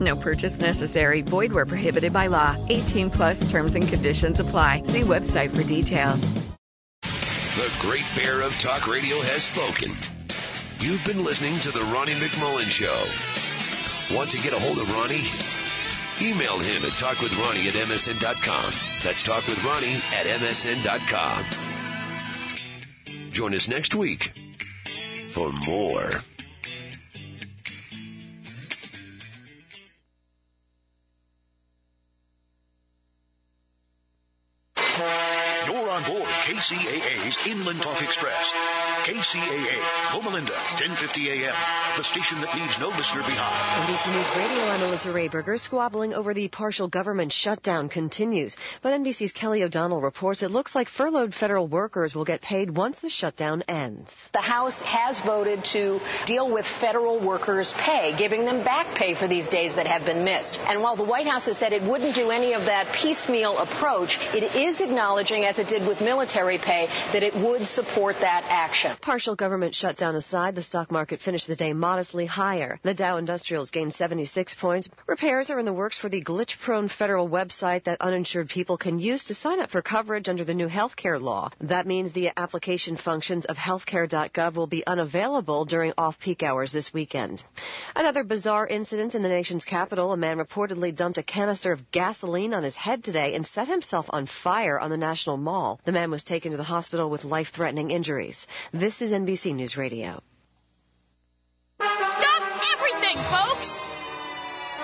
No purchase necessary. Void where prohibited by law. 18 plus terms and conditions apply. See website for details. The Great Bear of Talk Radio has spoken. You've been listening to The Ronnie McMullen Show. Want to get a hold of Ronnie? Email him at talkwithronnie at msn.com. That's talkwithronnie at msn.com. Join us next week for more. On board KCAA's Inland Talk Express. KCAA, Loma Linda, 1050 AM, the station that leaves no listener behind. NBC News Radio, I'm Melissa Rayberger. Squabbling over the partial government shutdown continues. But NBC's Kelly O'Donnell reports it looks like furloughed federal workers will get paid once the shutdown ends. The House has voted to deal with federal workers' pay, giving them back pay for these days that have been missed. And while the White House has said it wouldn't do any of that piecemeal approach, it is acknowledging, as it did with military pay, that it would support that action. Partial government shutdown aside, the stock market finished the day modestly higher. The Dow Industrials gained 76 points. Repairs are in the works for the glitch-prone federal website that uninsured people can use to sign up for coverage under the new healthcare law. That means the application functions of healthcare.gov will be unavailable during off-peak hours this weekend. Another bizarre incident in the nation's capital. A man reportedly dumped a canister of gasoline on his head today and set himself on fire on the National Mall. The man was taken to the hospital with life-threatening injuries. This is NBC News Radio. Stop everything, folks!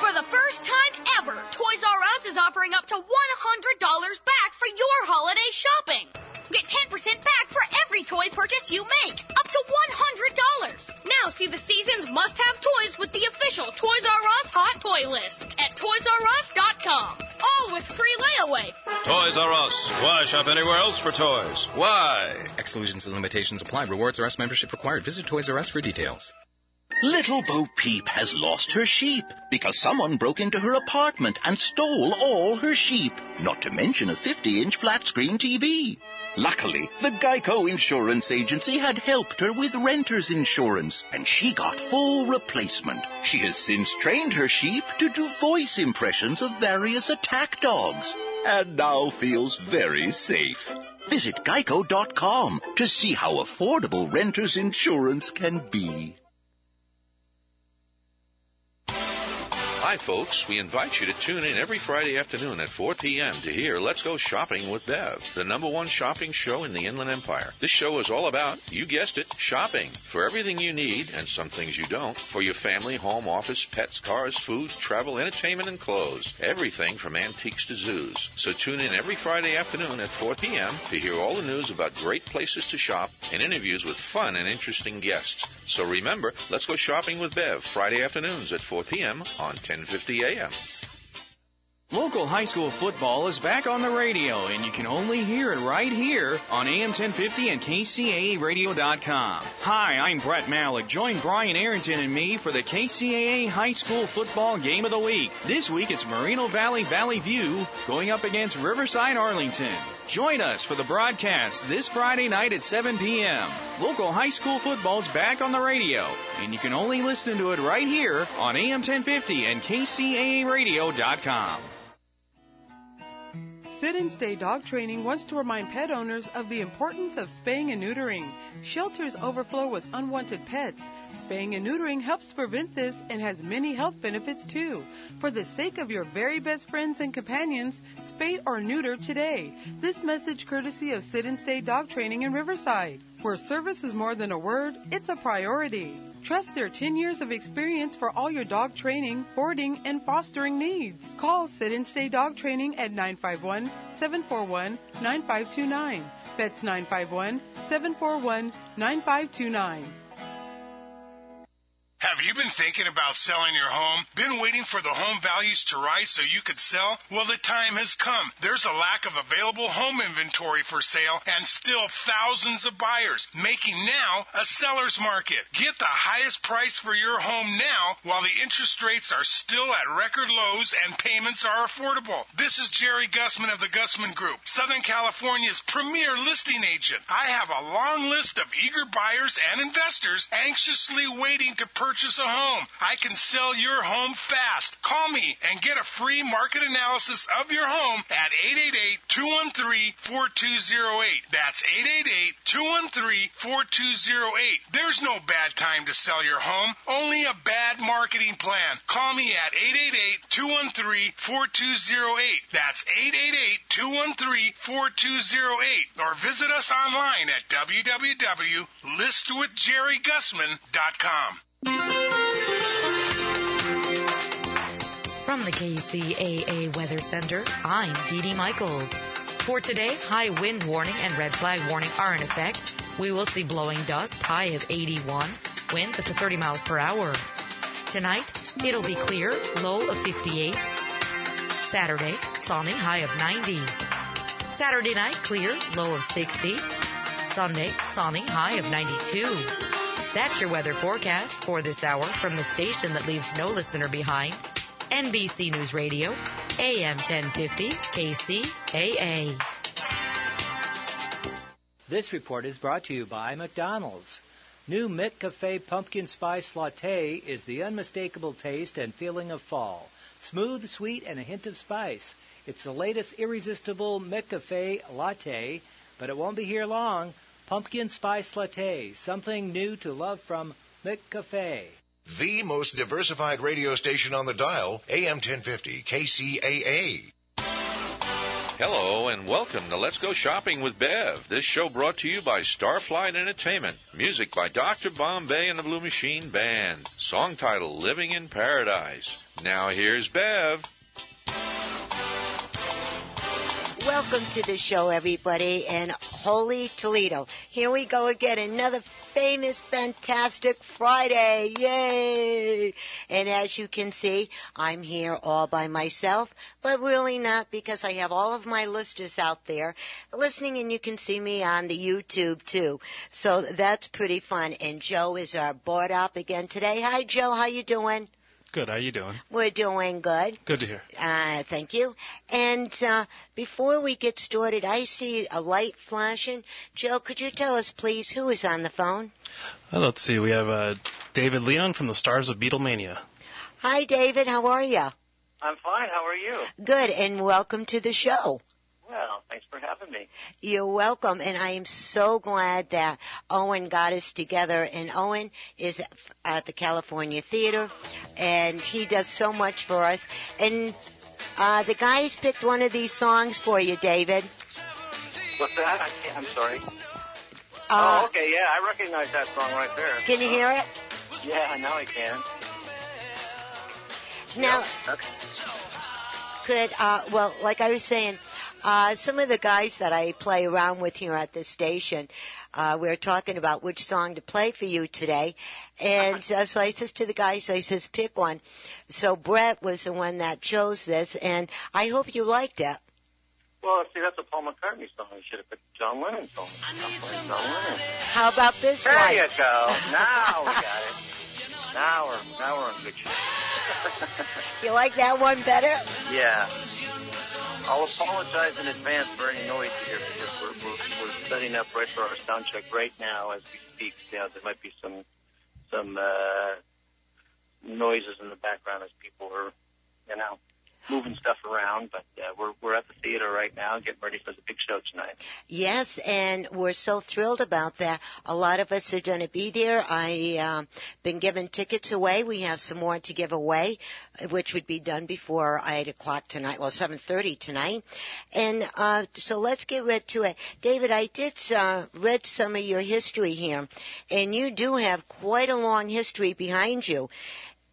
For the first time ever, Toys R Us is offering up to $100 back for your holiday shopping. Get 10% back for every toy purchase you make, up to $100. Now see the season's must-have toys with the official Toys R Us Hot Toy List at ToysRUs.com. All with free layaway. Toys R Us. Why shop anywhere else for toys? Why? Exclusions and limitations apply. Rewards R Us membership required. Visit Toys R Us for details. Little Bo Peep has lost her sheep because someone broke into her apartment and stole all her sheep, not to mention a 50 inch flat screen TV. Luckily, the Geico Insurance Agency had helped her with renter's insurance, and she got full replacement. She has since trained her sheep to do voice impressions of various attack dogs, and now feels very safe. Visit geico.com to see how affordable renter's insurance can be. Hi, folks. We invite you to tune in every Friday afternoon at 4 p.m. to hear Let's Go Shopping with Bev, the number one shopping show in the Inland Empire. This show is all about, you guessed it, shopping. For everything you need, and some things you don't, for your family, home, office, pets, cars, food, travel, entertainment, and clothes. Everything from antiques to zoos. So tune in every Friday afternoon at 4 p.m. to hear all the news about great places to shop and interviews with fun and interesting guests. So remember, Let's Go Shopping with Bev, Friday afternoons at 4 p.m. on 1050 a.m. Local high school football is back on the radio, and you can only hear it right here on AM 1050 and KCAAradio.com. Hi, I'm Brett Malik. Join Brian Arrington and me for the KCAA High School Football Game of the Week. This week it's Moreno Valley Valley View going up against Riverside Arlington. Join us for the broadcast this Friday night at 7 p.m. Local high school football's back on the radio, and you can only listen to it right here on AM 1050 and KCAAradio.com. Sit and Stay Dog Training wants to remind pet owners of the importance of spaying and neutering. Shelters overflow with unwanted pets. Spaying and neutering helps prevent this and has many health benefits too. For the sake of your very best friends and companions, spay or neuter today. This message courtesy of Sit and Stay Dog Training in Riverside. Where service is more than a word, it's a priority. Trust their 10 years of experience for all your dog training, boarding, and fostering needs. Call Sit and Stay Dog Training at 951 741 9529. That's 951 741 9529. Have you been thinking about selling your home? Been waiting for the home values to rise so you could sell? Well, the time has come. There's a lack of available home inventory for sale and still thousands of buyers, making now a seller's market. Get the highest price for your home now while the interest rates are still at record lows and payments are affordable. This is Jerry Gussman of the Gussman Group, Southern California's premier listing agent. I have a long list of eager buyers and investors anxiously waiting to purchase purchase a home. I can sell your home fast. Call me and get a free market analysis of your home at 888-213-4208. That's 888-213-4208. There's no bad time to sell your home, only a bad marketing plan. Call me at 888-213-4208. That's 888-213-4208 or visit us online at www.listwithjerrygussman.com. From the KCAA Weather Center, I'm Dee Dee Michaels. For today, high wind warning and red flag warning are in effect. We will see blowing dust, high of 81, winds up to 30 miles per hour. Tonight, it'll be clear, low of 58. Saturday, sunny, high of 90. Saturday night, clear, low of 60. Sunday, sunny, high of 92. That's your weather forecast for this hour from the station that leaves no listener behind. NBC News Radio, AM 1050, KCAA. This report is brought to you by McDonald's. New McCafe Pumpkin Spice Latte is the unmistakable taste and feeling of fall. Smooth, sweet, and a hint of spice. It's the latest irresistible McCafe latte, but it won't be here long. Pumpkin Spice Latte, something new to love from McCafe. The most diversified radio station on the dial, AM 1050 KCAA. Hello and welcome to Let's Go Shopping with Bev. This show brought to you by Starflight Entertainment. Music by Dr. Bombay and the Blue Machine Band. Song title Living in Paradise. Now here's Bev. Welcome to the show, everybody, and Holy Toledo. Here we go again, another famous, fantastic Friday. Yay! And as you can see, I'm here all by myself, but really not because I have all of my listeners out there listening, and you can see me on the YouTube too. So that's pretty fun. And Joe is uh, our board op again today. Hi, Joe. How you doing? Good. How are you doing? We're doing good. Good to hear. Uh, thank you. And uh, before we get started, I see a light flashing. Joe, could you tell us, please, who is on the phone? Well, let's see. We have uh, David Leon from the Stars of Beatlemania. Hi, David. How are you? I'm fine. How are you? Good, and welcome to the show. Thanks for having me. You're welcome, and I am so glad that Owen got us together. And Owen is at the California Theater, and he does so much for us. And uh, the guys picked one of these songs for you, David. What's that? I I'm sorry. Uh, oh, okay, yeah, I recognize that song right there. Can you hear it? Yeah, now I can. Now, Yep. could uh, well, like I was saying, uh, some of the guys that I play around with here at the station, uh, we were talking about which song to play for you today, and uh, so I says to the guys, I says pick one. So Brett was the one that chose this, and I hope you liked it. Well, see, that's a Paul McCartney song. You should have picked John Lennon song. John Lennon. How about this There one? you go. Now we got it. Now we're now we're in good shape. You like that one better? yeah. I'll apologize in advance for any noise here because we're, we're, we're setting up right for our sound check right now as we speak. Yeah, there might be some some uh, noises in the background as people are, you know. Moving stuff around. But uh, we're we're at the theater right now, getting ready for the big show tonight. Yes, and we're so thrilled about that. A lot of us are going to be there. I um, been giving tickets away. We have some more to give away, which would be done before eight o'clock tonight. Well, seven thirty tonight. And uh, so let's get right to it. David, I did uh, read some of your history here, and you do have quite a long history behind you.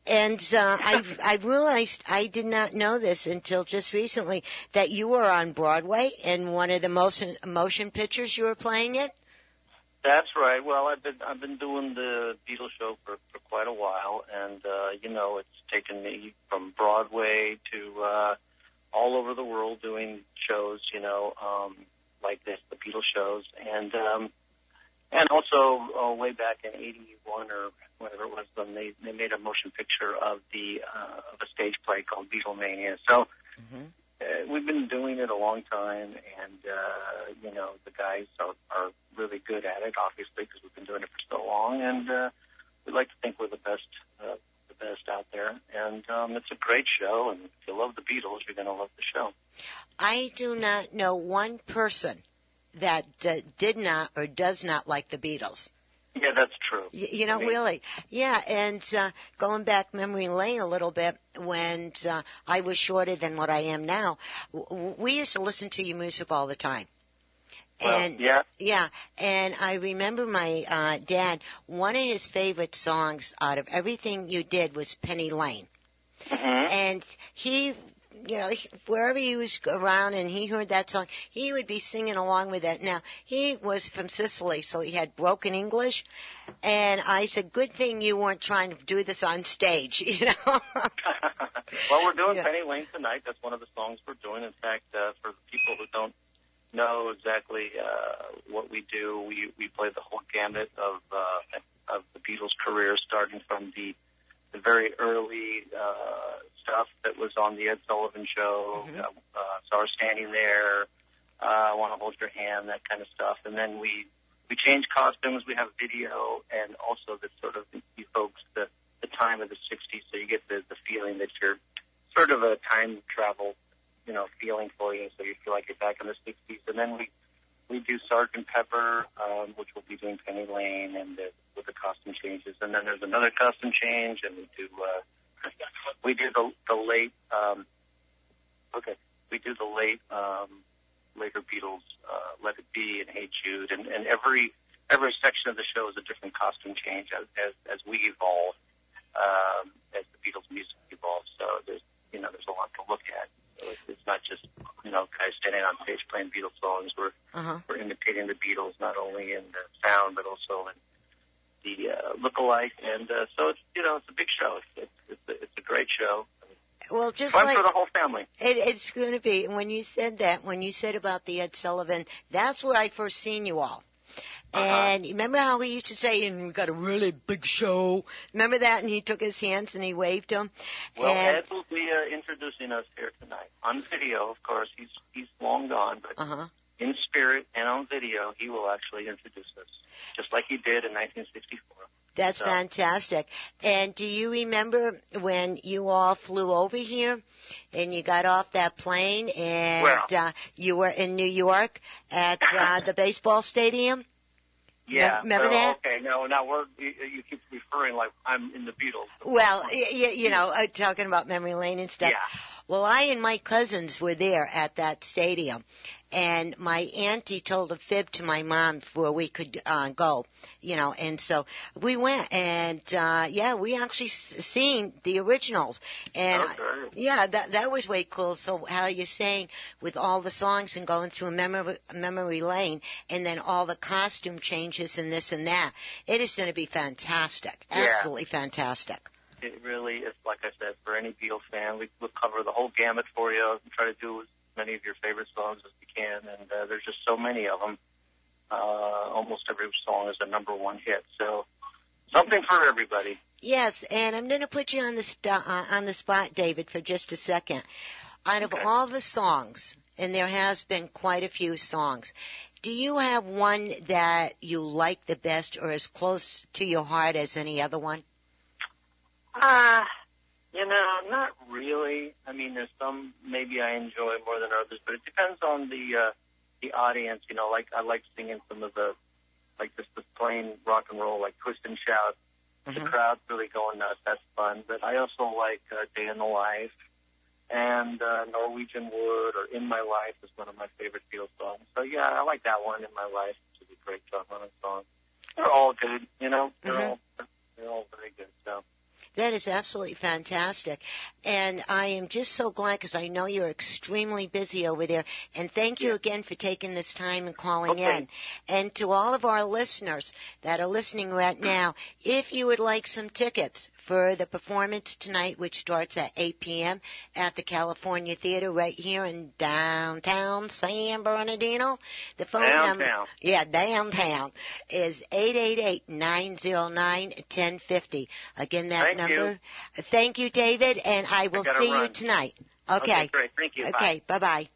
And uh, I I realized I did not know this until just recently that you were on Broadway in one of the motion motion pictures you were playing it. That's right. Well, I've been I've been doing the Beatles show for for quite a while, and uh, you know it's taken me from Broadway to uh, all over the world doing shows. You know, um, like this, the Beatles shows, and um, and also uh, way back in '81 or whatever it was, when they they made a motion picture of the uh, of a stage play called Beatlemania. So. Mm-hmm. Uh, we've been doing it a long time, and uh, you know the guys are, are really good at it, obviously, because we've been doing it for so long, and uh, we like to think we're the best, uh, the best out there. And um, it's a great show, and if you love the Beatles, you're going to love the show. I do not know one person that uh, did not or does not like the Beatles. Yeah, that's true. Y- you know, I mean- really. Yeah, and uh, going back memory lane a little bit, when uh, I was shorter than what I am now, w- we used to listen to your music all the time. Well, and yeah. yeah, and I remember my uh, dad. One of his favorite songs out of everything you did was Penny Lane, and he, you know, wherever he was around and he heard that song, he would be singing along with it. Now he was from Sicily, so he had broken English, and I said, "Good thing you weren't trying to do this on stage," you know. well, we're doing Yeah. Penny Lane tonight. That's one of the songs we're doing. In fact, uh, for the people who don't know exactly uh, what we do, we we play the whole gamut of uh, of the Beatles' career, starting from the the very early uh, stuff that was on the Ed Sullivan Show, uh, uh, "Saw Her Standing There," uh, "I Want to Hold Your Hand," that kind of stuff, and then we we change costumes. We have video, and also the sort of evokes the the time of the '60s, so you get the the feeling that you're sort of a time travel, you know, feeling for you, so you feel like you're back in the '60s. And then we we do Sergeant Pepper, um, which will be doing Penny Lane, and the, with the costume changes. And then there's another costume change, and we do uh, we do the the late um, okay, we do the late um, later Beatles, uh, Let It Be, and Hey Jude, and, and every every section of the show is a different costume change as as, as we evolve, um, as the Beatles music evolves. So there's you know there's a lot to look at. It's, not just you know guys standing on stage playing Beatles songs. We're Uh-huh. we're imitating the Beatles not only in the sound but also in the uh, look-alike. And uh, so it's you know it's a big show. It's it's, it's, a, it's a great show. Well, just Fun like for the whole family. It, it's going to be. And when you said that, when you said about the Ed Sullivan, that's where I first seen you all. Uh-huh. And you remember how he used to say, and we got a really big show. Remember that? And he took his hands and he waved them. Well, and, Ed will be uh, introducing us here tonight on video. Of course, he's he's long gone, but uh-huh. in spirit and on video, he will actually introduce us, just like he did in 1964. That's So- fantastic. And do you remember when you all flew over here and you got off that plane and Well- uh, you were in New York at uh, the baseball stadium? Yeah. Remember so, that? Okay. No, now we're you, you keep referring like I'm in the Beatles. Well, y- y- you know, uh, talking about memory lane and stuff. Yeah. Well, I and my cousins were there at that stadium, and my auntie told a fib to my mom where we could uh, go, you know, and so we went, and uh, yeah, we actually s- seen the originals, and I- yeah, that that was way cool. So how are you're saying with all the songs and going through a memory memory lane, and then all the costume changes and this and that, it is going to be fantastic, Yeah. absolutely fantastic. It really is, like I said, for any Beatles fan, we, we'll cover the whole gamut for you. and try to do as many of your favorite songs as we can, and uh, there's just so many of them. Uh, almost every song is a number one hit, so something for everybody. Yes, and I'm going to put you on the st- uh, on the spot, David, for just a second. Out of all the songs, and there has been quite a few songs, do you have one that you like the best or as close to your heart as any other one? Uh, You know, not really. I mean, there's some maybe I enjoy more than others, but it depends on the uh, the audience. You know, like I like singing some of the like just the plain rock and roll, like twist and shout. The Mhm. crowd's really going nuts. That's fun. But I also like uh, Day in the Life and uh, Norwegian Wood or In My Life is one of my favorite Beatles songs. So yeah, I like that one, In My Life, is a great John Lennon song. They're all good. You know, they're Mhm. all they're all very good. So. That is absolutely fantastic. And I am just so glad because I know you're extremely busy over there. And thank you again for taking this time and calling Okay. in. And to all of our listeners that are listening right now, if you would like some tickets for the performance tonight, which starts at 8 p.m. at the California Theater right here in downtown San Bernardino, the phone number. Yeah, downtown is 888-909-1050. Again, that Thank you. Thank you, David, and I will gotta see you tonight. Okay, Okay. great. Thank you. Okay, bye-bye.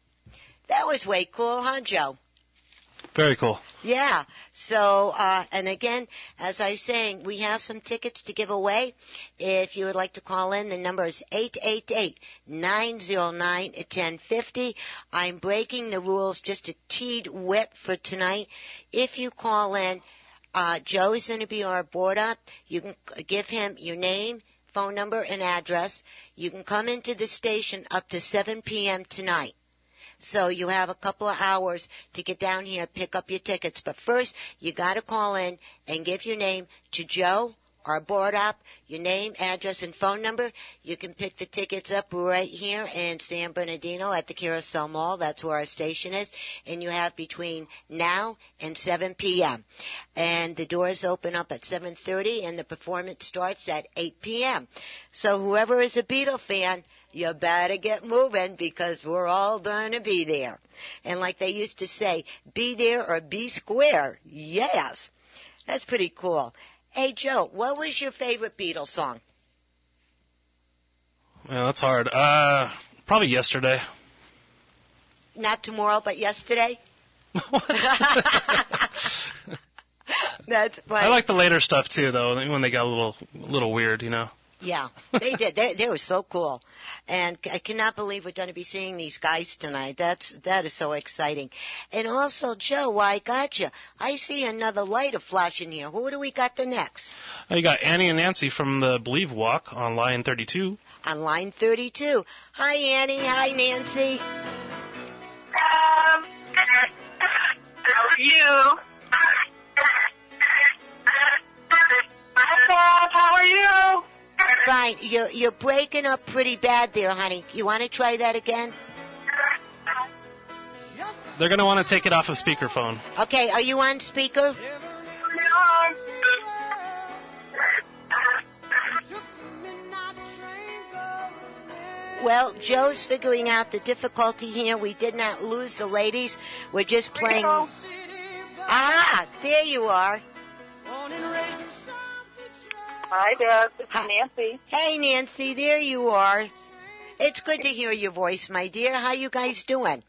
That was way cool, huh, Joe? Very cool. Yeah. So, uh, and again, as I was saying, we have some tickets to give away. If you would like to call in, the number is 888-909-1050. I'm breaking the rules just a teed whip for tonight. If you call in, uh, Joe is going to be our board up. You can give him your name, phone number, and address. You can come into the station up to 7 p.m. tonight. So you have a couple of hours to get down here pick up your tickets. But first, you got to call in and give your name to Joe, our board up, your name, address, and phone number. You can pick the tickets up right here in San Bernardino at the Carousel Mall. That's where our station is. And you have between now and 7 p.m. And the doors open up at 7.30 and the performance starts at 8 p.m. So whoever is a Beatle fan, you better get moving because we're all going to be there. And like they used to say, be there or be square. Yes. That's pretty cool. Hey, Joe, what was your favorite Beatles song? Yeah, that's hard. Uh, probably yesterday. Not tomorrow, but yesterday? That's funny. I like the later stuff too, though, when they got a little, a little weird, you know. Yeah, they did. They, they were so cool, and I cannot believe we're going to be seeing these guys tonight. That's that is so exciting. And also, Joe, why got you. I see another light of flashing here. Who do we got the next? Uh, You got Annie and Nancy from the Believe Walk on line 32. On line 32. Hi, Annie. Hi, Nancy. Um, how are you? Hi, Bob. How are you? Fine. You're you're breaking up pretty bad there, honey. You want to try that again? They're going to want to take it off of speakerphone. Okay. Are you on speaker? Well, Joe's figuring out the difficulty here. We did not lose the ladies. We're just playing. Ah, there you are. Hi, Deb. This is Nancy. Hey, Nancy, there you are. It's good to hear your voice, my dear. How you guys doing?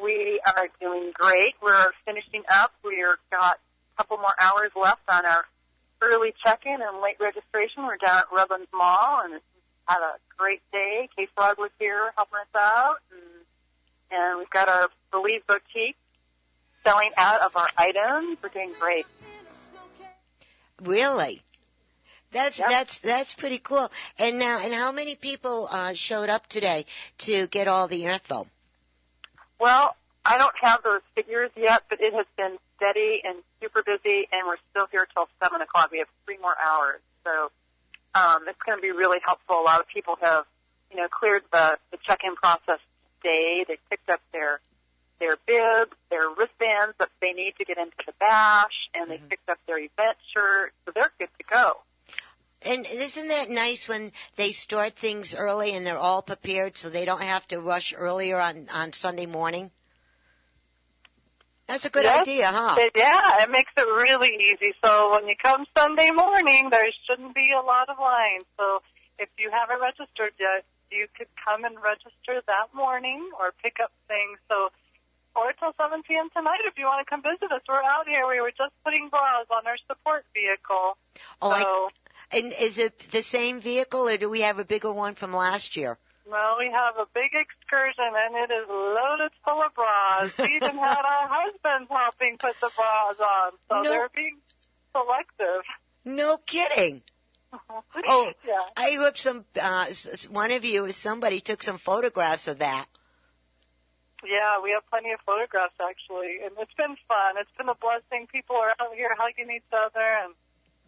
We are doing great. We're finishing up. We've got a couple more hours left on our early check-in and late registration. We're down at Rublin's Mall and had a great day. Kay Frog was here helping us out, and, and we've got our Believe Boutique selling out of our items. We're doing great. Really? That's that's that's pretty cool. And now, and how many people uh, showed up today to get all the info? Well, I don't have those figures yet, but it has been steady and super busy, and we're still here till seven o'clock. We have three more hours, so um, it's going to be really helpful. A lot of people have, you know, cleared the, the check-in process today. They picked up their their bibs, their wristbands that they need to get into the bash, and they picked up their event shirt, so they're good to go. And isn't that nice when they start things early and they're all prepared, so they don't have to rush earlier on on Sunday morning? That's a good Yes, idea, huh? it- yeah, it makes it really easy. So when you come Sunday morning, there shouldn't be a lot of lines. So if you haven't registered yet, you could come and register that morning or pick up things. So or till 7 p.m. tonight if you want to come visit us. We're out here. We were just putting bras on our support vehicle. Oh, so And is it the same vehicle, or do we have a bigger one from last year? Well, we have a big excursion, and it is loaded full of bras. We even had our husbands helping put the bras on, so No. they're being selective. No kidding. Oh, yeah. I hope some uh, one of you, somebody took some photographs of that. Yeah, we have plenty of photographs actually, and it's been fun. It's been a blessing. People are out here hugging each other and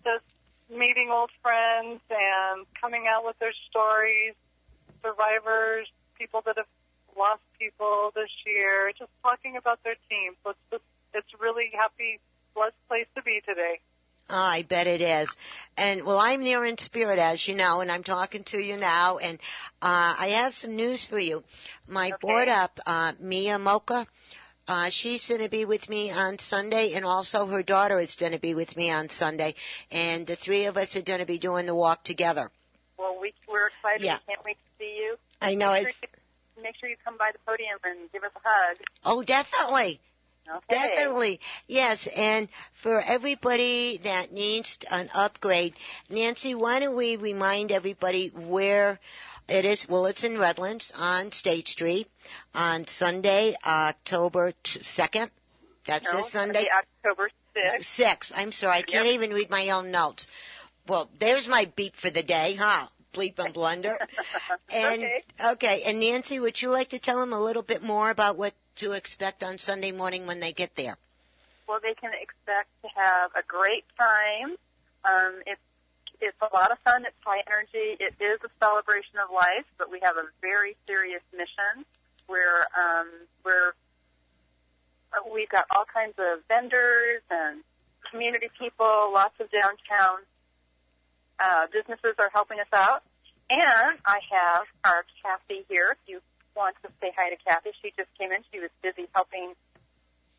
just meeting old friends and coming out with their stories. Survivors, people that have lost people this year, just talking about their team. So it's just, it's really happy, blessed place to be today. Oh, I bet it is. And well, I'm there in spirit, as you know, and I'm talking to you now. And uh, I have some news for you. My board up, uh, Mia Mocha, uh, she's going to be with me on Sunday, and also her daughter is going to be with me on Sunday. And the three of us are going to be doing the walk together. Well, we, we're excited. Yeah. We can't wait to see you. I know Make sure you, make sure you come by the podium and give us a hug. Oh, definitely. Okay. Definitely. Yes, and for everybody that needs an upgrade, Nancy, why don't we remind everybody where it is? Well, it's in Redlands on State Street on Sunday, October 2nd. That's No, this Sunday. be October 6th. 6. I'm sorry, I can't even read my own notes. Well, there's my beep for the day, huh? Bleep and blunder. And Okay. okay, and Nancy, would you like to tell them a little bit more about what to expect on Sunday morning when they get there? Well, they can expect to have a great time. Um, it's it's a lot of fun. It's high energy. It is a celebration of life, but we have a very serious mission. Where um, we're uh, we've got all kinds of vendors and community people. Lots of downtown uh, businesses are helping us out. And I have our Kathy here. If you want to say hi to Kathy, she just came in. She was busy helping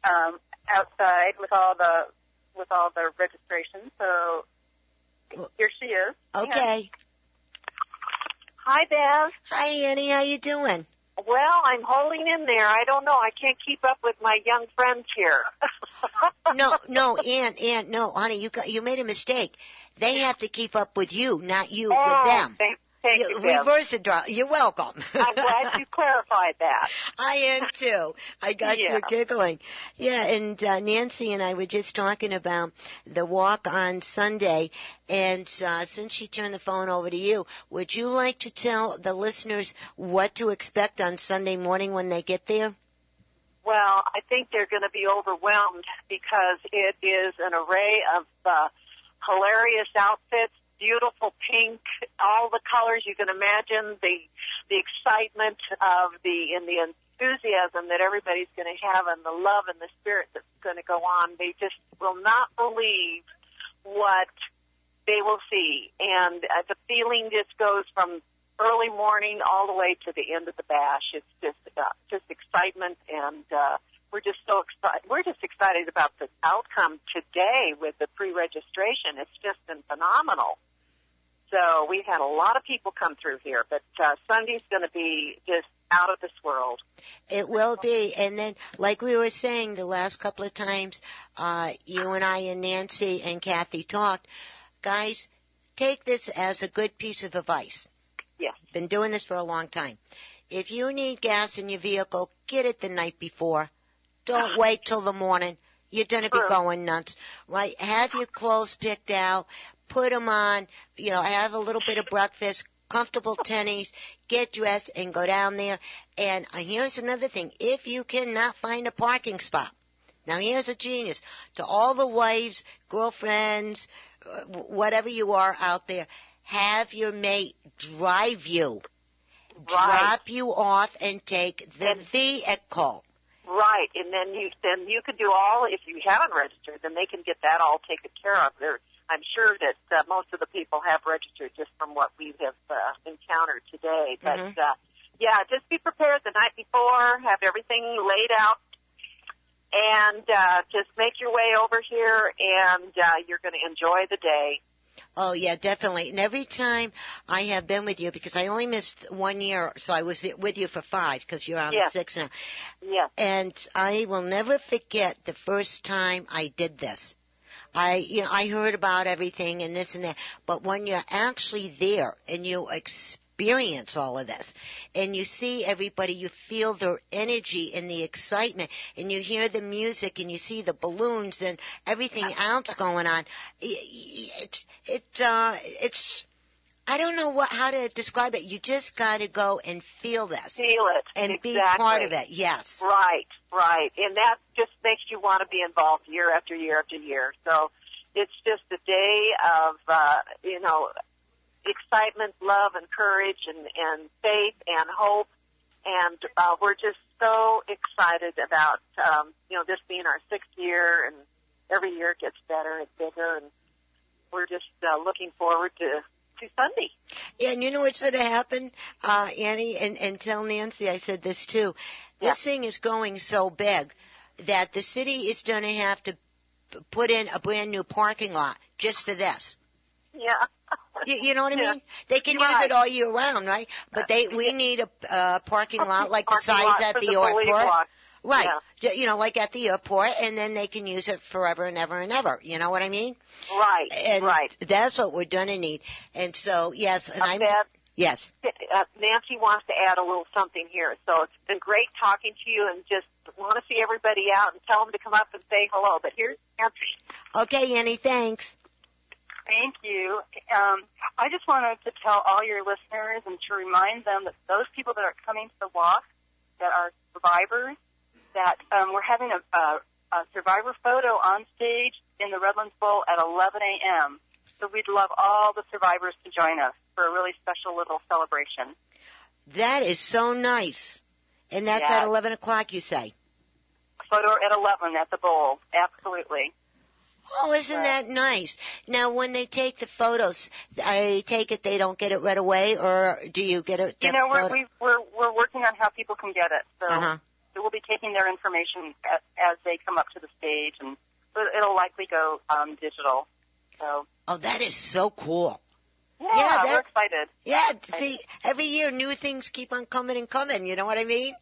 um, outside with all the with all the registration. So here she is. Okay. Hi, Bev. Hi, Annie. How you doing? Well, I'm holding in there. I don't know. I can't keep up with my young friends here. no, no, Aunt, Aunt, no, honey, you got, you made a mistake. They have to keep up with you, not you oh, with them. Thank, thank you, Bev. Reverse it, darling. You're welcome. I'm glad you clarified that. I am too. I got Yeah. you giggling. Yeah, and uh, Nancy and I were just talking about the walk on Sunday, and uh, since she turned the phone over to you, would you like to tell the listeners what to expect on Sunday morning when they get there? Well, I think they're going to be overwhelmed because it is an array of uh, hilarious outfits, beautiful pink, all the colors you can imagine, the the excitement of the and the enthusiasm that everybody's going to have, and the love and the spirit that's going to go on. They just will not believe what they will see, and uh, the feeling just goes from early morning all the way to the end of the bash. It's just uh, just excitement, and uh, we're just so excited. We're just excited about the outcome today with the pre-registration. It's just been phenomenal. So we've had a lot of people come through here, but uh, Sunday's going to be just out of this world. It will be. And then, like we were saying the last couple of times, uh, you and I and Nancy and Kathy talked, guys, take this as a good piece of advice. Yes. Been doing this for a long time. If you need gas in your vehicle, get it the night before. Don't wait till the morning. You're going to be going nuts, right? Have your clothes picked out, put them on, you know, have a little bit of breakfast, comfortable tennies, get dressed, and go down there. And uh, here's another thing: if you cannot find a parking spot, now here's a genius to all the wives, girlfriends, uh, whatever you are out there. Have your mate drive you, drop you off, and take the vehicle. Right, and then you then you could do all if you haven't registered, then they can get that all taken care of. There, I'm sure that uh, most of the people have registered just from what we have uh, encountered today. But Mhm. uh, yeah, just be prepared the night before, have everything laid out, and uh, just make your way over here, and uh, you're going to enjoy the day. Oh yeah, definitely. And every time I have been with you, because I only missed one year, so I was with you for five, because you're on Yes. six now. Yeah. And I will never forget the first time I did this. I, you know, I heard about everything and this and that, but when you're actually there and you experience all of this and you see everybody, you feel their energy and the excitement and you hear the music and you see the balloons and everything else going on. It, it, uh, it's, I don't know what how to describe it. You just got to go and feel this. Feel it. And exactly. be part of it. Yes. Right, right. And that just makes you want to be involved year after year after year. So it's just a day of, uh, you know, excitement, love, and courage, and, and faith and hope. And uh, we're just so excited about, um, you know, this being our sixth year, and every year it gets better and bigger. And we're just uh, looking forward to to Sunday. Yeah, and you know what's going to happen, uh, Annie, and, and tell Nancy I said this too. This thing is going so big that the city is going to have to put in a brand new parking lot just for this. Yeah. You, you know what I Yeah. mean? They can Right. use it all year round, right? But they we need a uh, parking lot like the size at the, the airport. lot. Right. Yeah. You know, like at the airport, and then they can use it forever and ever and ever. You know what I mean? Right. And right. that's what we're gonna need. And so, yes, and I'm yes. uh, Nancy wants to add a little something here. So it's been great talking to you and just want to see everybody out and tell them to come up and say hello. But here's Nancy. Okay, Annie, thanks. Thank you. Um, I just wanted to tell all your listeners and to remind them that those people that are coming to the walk that are survivors, that um, we're having a, a, a survivor photo on stage in the Redlands Bowl at 11 a.m. So we'd love all the survivors to join us for a really special little celebration. That is so nice. And that's at 11 o'clock, you say? Photo at 11 at the bowl. Absolutely. Oh, isn't that nice? Now, when they take the photos, I take it they don't get it right away, or do you get it? You know, we're, we, we're, we're working on how people can get it. So Uh-huh. so we'll be taking their information as, as they come up to the stage, and it'll likely go um, digital. So Oh, that is so cool. yeah, Yeah, we're excited. Yeah, see, every year new things keep on coming and coming. You know what I mean?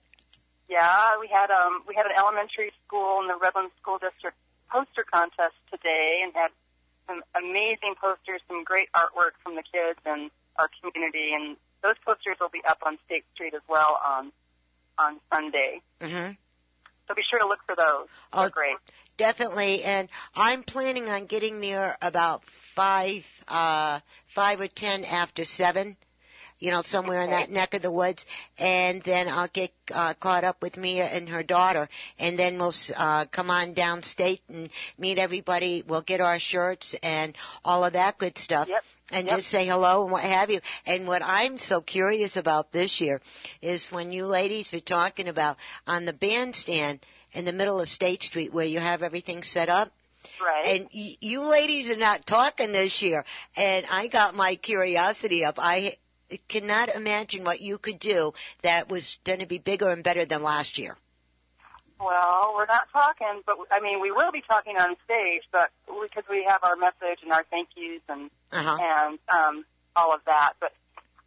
Yeah, we had um we had an elementary school in the Redlands School District poster contest today, and had some amazing posters, some great artwork from the kids and our community, and those posters will be up on State Street as well on on Sunday. Mm-hmm. So be sure to look for those. Oh, They're great. Definitely, and I'm planning on getting there about five, uh, five or ten after seven. You know, somewhere in that neck of the woods, and then I'll get uh, caught up with Mia and her daughter, and then we'll uh, come on downstate and meet everybody. We'll get our shirts and all of that good stuff, and Yep. just say hello and what have you. And what I'm so curious about this year is when you ladies were talking about on the bandstand in the middle of State Street where you have everything set up. Right. And y- you ladies are not talking this year. And I got my curiosity up. I cannot imagine what you could do that was going to be bigger and better than last year. Well, we're not talking, but I mean, we will be talking on stage, but because we have our message and our thank yous and Uh-huh. and um, all of that, but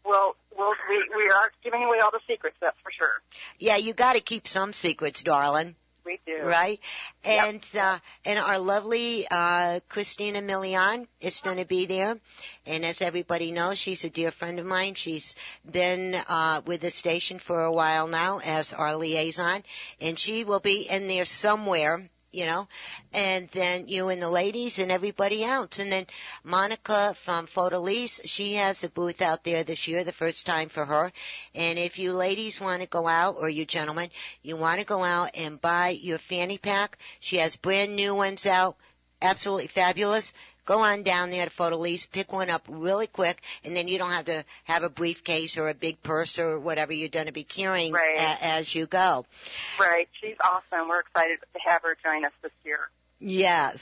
we'll we'll we we are giving away all the secrets, that's for sure. Yeah, you got to keep some secrets, darling. We do. Right? And uh and our lovely uh Christina Milian is going to be there. And as everybody knows, she's a dear friend of mine. She's been uh with the station for a while now as our liaison and she will be in there somewhere you know, and then you and the ladies and everybody else. And then Monica from Photolise, she has a booth out there this year, the first time for her. And if you ladies want to go out, or you gentlemen, you want to go out and buy your fanny pack, she has brand new ones out, absolutely fabulous. Go on down there to Photolise, pick one up really quick, and then you don't have to have a briefcase or a big purse or whatever you're going to be carrying Right. a- as you go. Right. She's awesome. We're excited to have her join us this year. Yes.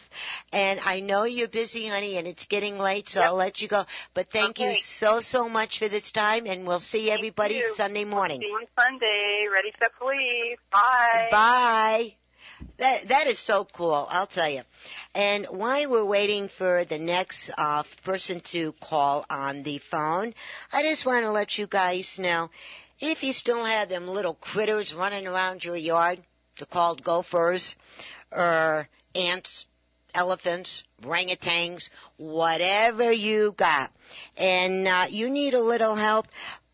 And I know you're busy, honey, and it's getting late, so I'll let you go. But thank you so, so much for this time, and we'll see everybody you. Sunday morning. See you Sunday. Ready, set, leave. Bye. Bye. That that is so cool, I'll tell you. And while we're waiting for the next uh, person to call on the phone, I just want to let you guys know if you still have them little critters running around your yard, they're called gophers or ants. elephants, orangutans, whatever you got. And uh, you need a little help,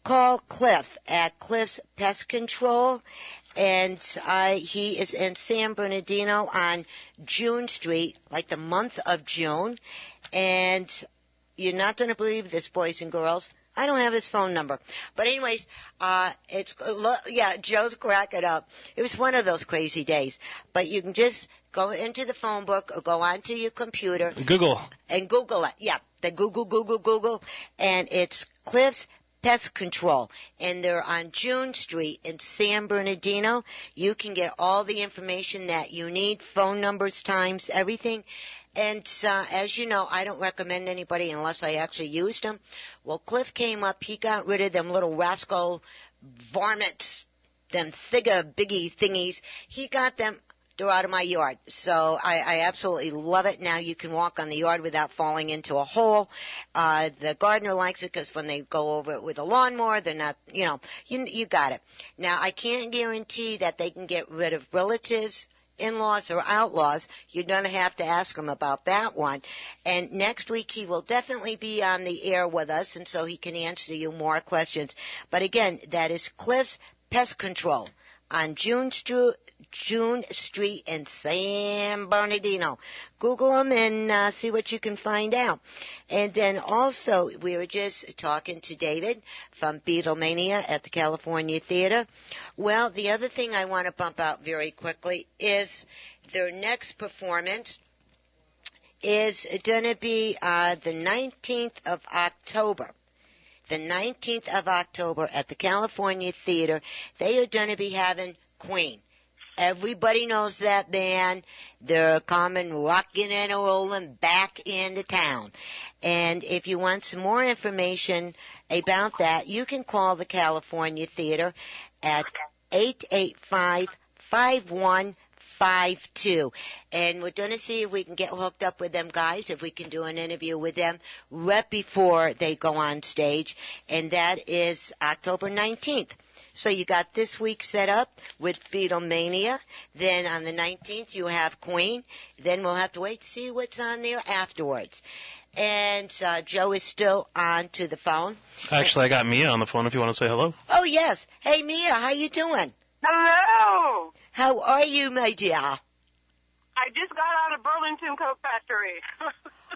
call Cliff at Cliff's Pest Control. And uh, he is in San Bernardino on June Street, like the month of June. And you're not going to believe this, boys and girls. I don't have his phone number. But anyways, uh, it's, yeah, Joe's cracking up. It was one of those crazy days. But you can just go into the phone book or go onto your computer. Google. And Google it. Yeah, the Google, Google, Google. And it's Cliff's Pest Control. And they're on June Street in San Bernardino. You can get all the information that you need, phone numbers, times, everything. And uh, as you know, I don't recommend anybody unless I actually used them. Well, Cliff came up. He got rid of them little rascal varmints, them thigga biggie thingies. He got them. They're out of my yard. So I, I absolutely love it. Now you can walk on the yard without falling into a hole. Uh, the gardener likes it because when they go over it with a lawnmower, they're not, you know, you, you got it. Now I can't guarantee that they can get rid of relatives in-laws or outlaws, you're going to have to ask him about that one. And next week he will definitely be on the air with us, and so he can answer you more questions. But again, that is Cliff's Pest Control on June, Stu- June Street in San Bernardino. Google them and uh, see what you can find out. And then also, we were just talking to David from Beatlemania at the California Theater. Well, the other thing I want to bump out very quickly is their next performance is going to be uh, the 19th of October the 19th of October at the California Theater. They are going to be having Queen. Everybody knows that band. They're coming rocking and rolling back into town. And if you want some more information about that, you can call the California Theater at 885 five two. And we're going to see if we can get hooked up with them guys, if we can do an interview with them right before they go on stage. And that is October 19th. So you got this week set up with Beatlemania. Then on the 19th you have Queen. Then we'll have to wait to see what's on there afterwards. And uh, Joe is still on to the phone. Actually, I got Mia on the phone. If you want to say hello. Oh yes. Hey Mia, how you doing? Hello. How are you, my dear? I just got out of Burlington Coat Factory.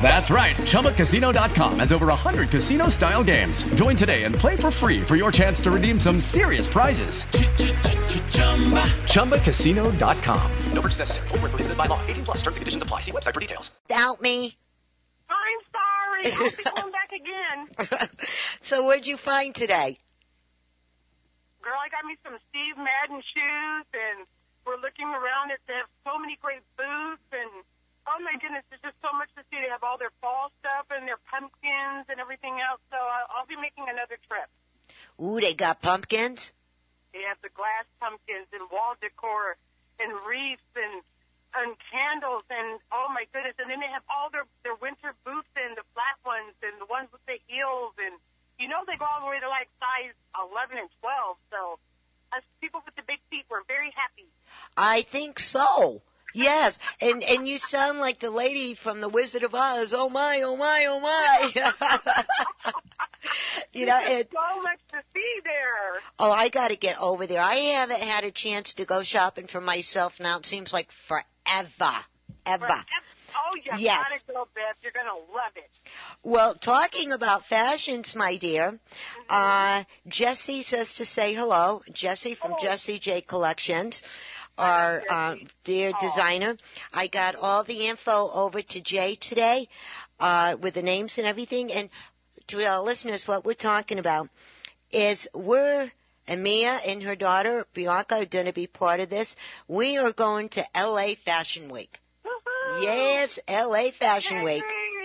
That's right. ChumbaCasino.com has over 100 casino style games. Join today and play for free for your chance to redeem some serious prizes. ChumbaCasino.com. No purchase necessary. Full prohibited by law. 18 plus terms and conditions apply. See website for details. Doubt me. I'm sorry. I'll be going back again. so, what'd you find today? Girl, I got me some Steve Madden shoes, and we're looking around at. They have so many great boots and oh my goodness, there's just so much to see. They have all their fall stuff and their pumpkins and everything else. So I'll, I'll be making another trip. Ooh, they got pumpkins? They have the glass pumpkins and wall decor and wreaths and and candles and oh my goodness and then they have all their their winter boots and the flat ones and the ones with the heels and you know they go all the way to like size 11 and 12 so us people with the big feet were very happy I think so Yes, and and you sound like the lady from the Wizard of Oz. Oh my, oh my, oh my. you know, it, so much to see there. Oh, I got to get over there. I haven't had a chance to go shopping for myself now. It seems like forever, ever. Forever. Oh, you yes. gotta go, Beth. You're gonna love it. Well, talking about fashions, my dear, mm-hmm. uh, Jesse says to say hello. Jesse from oh. Jesse J Collections. Our um, dear designer. I got all the info over to Jay today uh, with the names and everything. And to our listeners, what we're talking about is we're and Mia and her daughter Bianca are going to be part of this. We are going to LA Fashion Week. Yes, LA Fashion Week.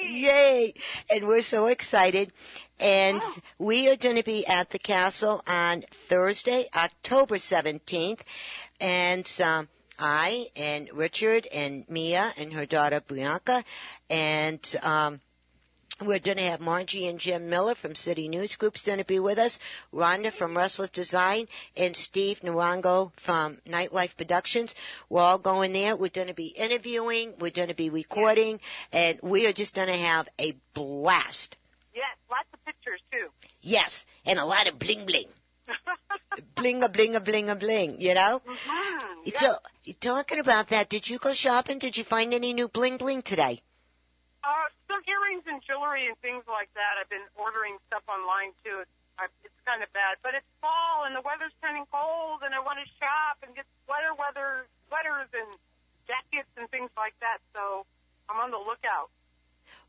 Yay! And we're so excited. And we are going to be at the castle on Thursday, October 17th. And um, I and Richard and Mia and her daughter Bianca and um, we're going to have Margie and Jim Miller from City News Group's going to be with us, Rhonda from Restless Design, and Steve Narango from Nightlife Productions. We're all going there. We're going to be interviewing. We're going to be recording, and we are just going to have a blast. Yes, lots of pictures too. Yes, and a lot of bling bling. bling a bling a bling a bling, you know? Mm-hmm. So, talking about that, did you go shopping? Did you find any new bling bling today? Some earrings and jewelry and things like that. I've been ordering stuff online too. It's, I, it's kind of bad, but it's fall and the weather's turning cold, and I want to shop and get sweater weather sweaters and jackets and things like that. So I'm on the lookout.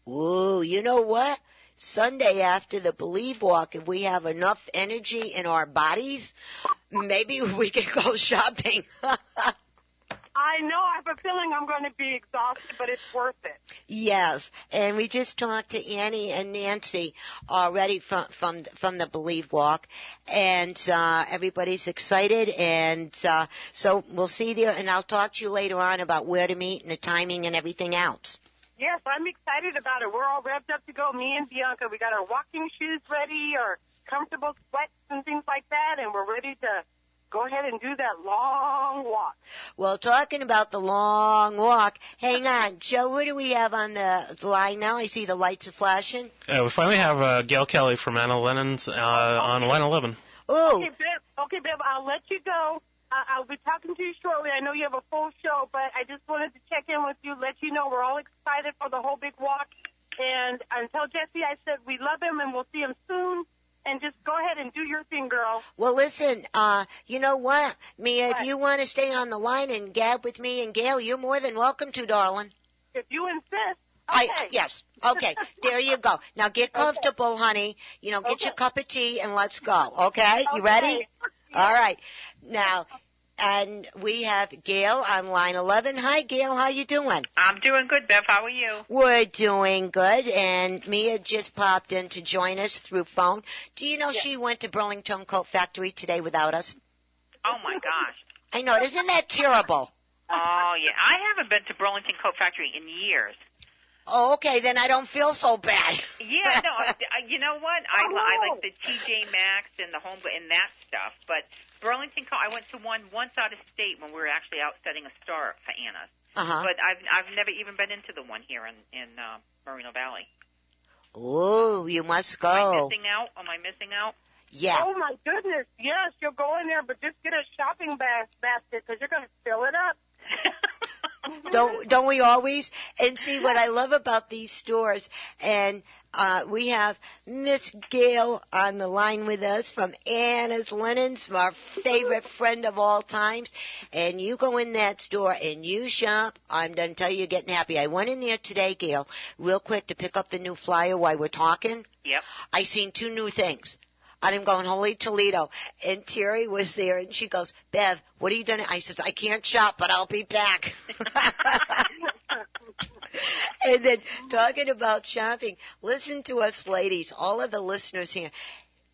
Ooh, you know what? Sunday after the Believe Walk, if we have enough energy in our bodies, maybe we can go shopping. I know. I have a feeling I'm going to be exhausted, but it's worth it. yes, and we just talked to Annie and Nancy already from from from the Believe Walk, and uh, everybody's excited, and uh, so we'll see you there, and I'll talk to you later on about where to meet and the timing and everything else. Yes, I'm excited about it. We're all revved up to go. Me and Bianca, we got our walking shoes ready, our comfortable sweats and things like that, and we're ready to go ahead and do that long walk. Well, talking about the long walk, hang on, Joe. What do we have on the line now? I see the lights are flashing. Uh, we finally have uh, Gail Kelly from Anna's Linens uh, on line 11. Oh. Okay, Bill. Okay, Bill. I'll let you go. Uh, I'll be talking to you shortly. I know you have a full show, but I just wanted to check in with you, let you know we're all excited for the whole big walk. And until Jesse, I said we love him and we'll see him soon. And just go ahead and do your thing, girl. Well, listen, uh, you know what, Mia? If you want to stay on the line and gab with me and Gail, you're more than welcome to, darling. If you insist. I yes. Okay. there you go. Now get comfortable, honey. You know, get your cup of tea and let's go. Okay? You ready? All right. Now, and we have Gail on line 11. Hi, Gail. How you doing? I'm doing good, Bev. How are you? We're doing good, and Mia just popped in to join us through phone. Do you know she went to Burlington Coat Factory today without us? Oh my gosh. I know. Isn't that terrible? Oh yeah, I haven't been to Burlington Coat Factory in years. Oh, okay. Then I don't feel so bad. Yeah, no, you know what? I, I like the TJ Maxx and the Home and that stuff, but Burlington Coat. I went to one once out of state when we were actually out setting a store for Anna's. Uh-huh. But I've I've never even been into the one here in in uh, Moreno Valley. Oh, you must go. Am I go. missing out? Am I missing out? Yeah. Oh my goodness. Yes, you'll go in there, but just get a shopping bas- basket because you're going to fill it up. don't don't we always? And see what I love about these stores, and uh, we have Miss Gail on the line with us from Anna's Linens, our favorite friend of all times. And you go in that store and you shop. I'm gonna tell you, you're getting happy. I went in there today, Gail, real quick to pick up the new flyer while we're talking. Yep. I seen two new things. And I'm going, holy Toledo. And Terry was there and she goes, Bev, what are you doing? I says, I can't shop, but I'll be back. and then talking about shopping, listen to us ladies, all of the listeners here.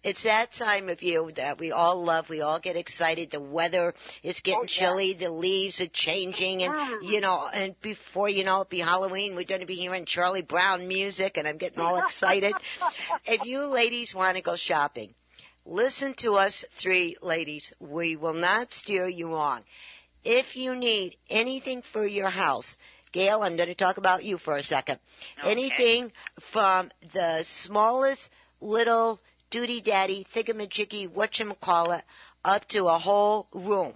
It's that time of year that we all love. We all get excited. The weather is getting oh, chilly. The leaves are changing, and mm. you know, and before you know it, be Halloween. We're going to be hearing Charlie Brown music, and I'm getting all excited. if you ladies want to go shopping, listen to us three ladies. We will not steer you wrong. If you need anything for your house, Gail, I'm going to talk about you for a second. Anything from the smallest little duty daddy thingamajiggy whatchamacallit up to a whole room.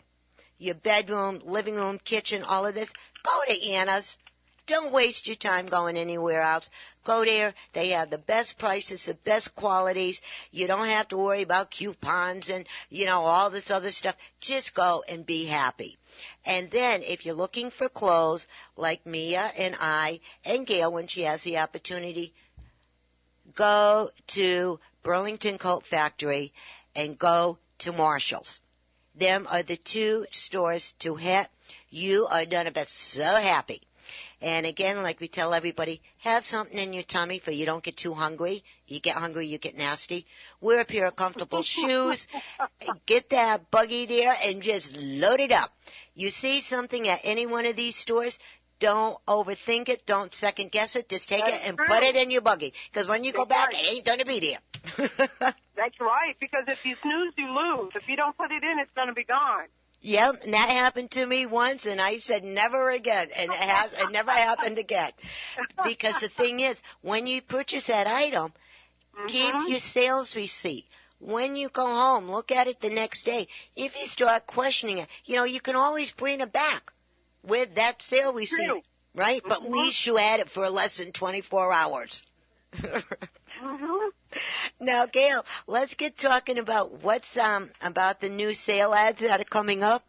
Your bedroom, living room, kitchen, all of this. Go to Anna's. Don't waste your time going anywhere else. Go there. They have the best prices, the best qualities. You don't have to worry about coupons and, you know, all this other stuff. Just go and be happy. And then if you're looking for clothes like Mia and I and Gail when she has the opportunity, go to Burlington Coat Factory and go to Marshall's. Them are the two stores to hit. You are gonna be so happy. And again, like we tell everybody, have something in your tummy for you don't get too hungry. You get hungry, you get nasty. Wear a pair of comfortable shoes. Get that buggy there and just load it up. You see something at any one of these stores, don't overthink it. Don't second guess it. Just take That's it and true. put it in your buggy. Because when you go back, right. it ain't going to be there. That's right, because if you snooze, you lose. If you don't put it in, it's going to be gone. Yep, and that happened to me once, and I said never again, and it has it never happened again. Because the thing is, when you purchase that item, keep mm-hmm. your sales receipt. When you go home, look at it the next day. If you start questioning it, you know you can always bring it back with that sale receipt, True. right? But at mm-hmm. least you had it for less than 24 hours. Now, Gail, let's get talking about what's um about the new sale ads that are coming up.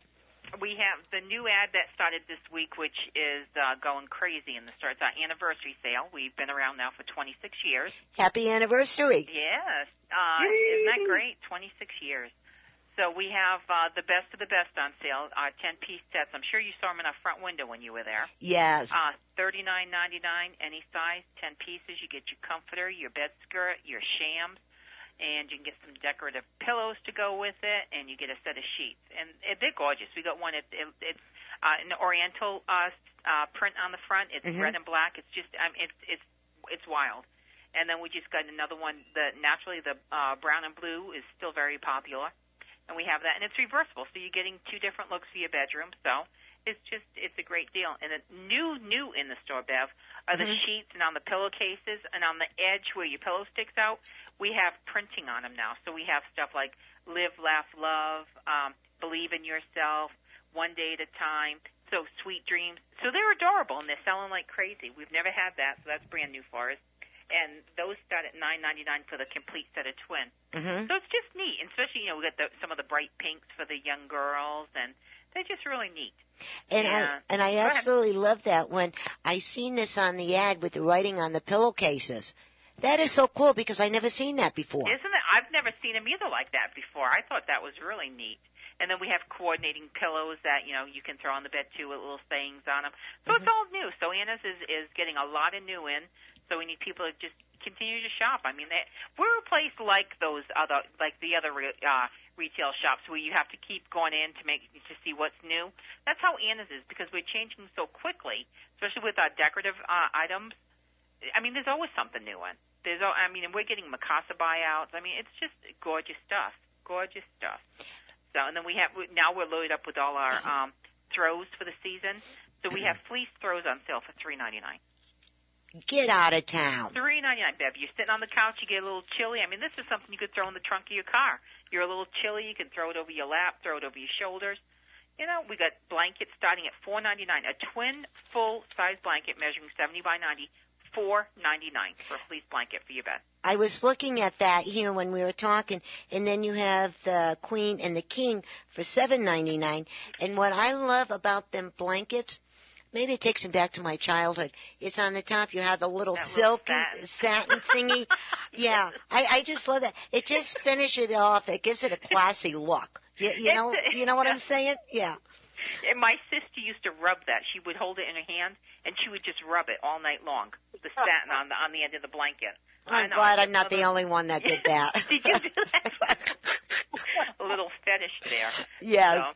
We have the new ad that started this week, which is uh, going crazy and it starts It's our anniversary sale. We've been around now for 26 years. Happy anniversary! Yes. Uh, isn't that great? 26 years. So we have uh, the best of the best on sale, our 10-piece sets. I'm sure you saw them in our front window when you were there. Yes. Uh, thirty-nine ninety-nine, any size, ten pieces. You get your comforter, your bed skirt, your shams, and you can get some decorative pillows to go with it, and you get a set of sheets. And uh, they're gorgeous. We got one. It, it, it's uh, an Oriental uh, uh, print on the front. It's Mhm. red and black. It's just, mean, it's it's it's wild. And then we just got another one. The naturally the uh, brown and blue is still very popular, and we have that, and it's reversible. So you're getting two different looks for your bedroom. So it's just it's a great deal. And the new new in the store, Bev, are the Mhm. sheets and on the pillowcases and on the edge where your pillow sticks out. We have printing on them now. So we have stuff like live, laugh, love, um, believe in yourself, one day at a time. So sweet dreams. So they're adorable and they're selling like crazy. We've never had that, so that's brand new for us. And those start at nine ninety nine for the complete set of twin. Mhm. So it's just neat, and especially you know we got the, some of the bright pinks for the young girls, and they're just really neat. And Yeah. I and I absolutely love that when I seen this on the ad with the writing on the pillowcases. That is so cool because I never seen that before. Isn't it? I've never seen them either like that before. I thought that was really neat. And then we have coordinating pillows that you know you can throw on the bed too with little sayings on them. So it's all new. So Anna's is is getting a lot of new in. So we need people to just continue to shop. I mean, they, we're a place like those other like the other re- uh, retail shops where you have to keep going in to make to see what's new. That's how Anna's is because we're changing so quickly, especially with our decorative uh, items. I mean, there's always something new in. There's, al- I mean, and we're getting Mikasa buyouts. I mean, it's just gorgeous stuff, gorgeous stuff. So, and then we have now we're loaded up with all our um, throws for the season. So we have fleece throws on sale for three ninety nine. Get out of town. Three ninety nine, Bev. You're sitting on the couch, you get a little chilly. I mean, this is something you could throw in the trunk of your car. You're a little chilly, you can throw it over your lap, throw it over your shoulders. You know, we got blankets starting at four ninety nine. A twin full size blanket measuring seventy by ninety, four ninety nine for a fleece blanket for your bed. I was looking at that here when we were talking, and then you have the queen and the king for seven ninety nine. And what I love about them blankets, maybe it takes me back to my childhood. It's on the top. You have the little That silky satin. thingy. yeah, I, I just love that. It just finishes it off. It gives it a classy look. You, you know, you know what I'm saying? Yeah. And my sister used to rub that. She would hold it in her hand, and she would just rub it all night long. The satin on the on the end of the blanket. I'm glad I'm not the only one that did that. Did you do that? a little fetish there. Yes. So,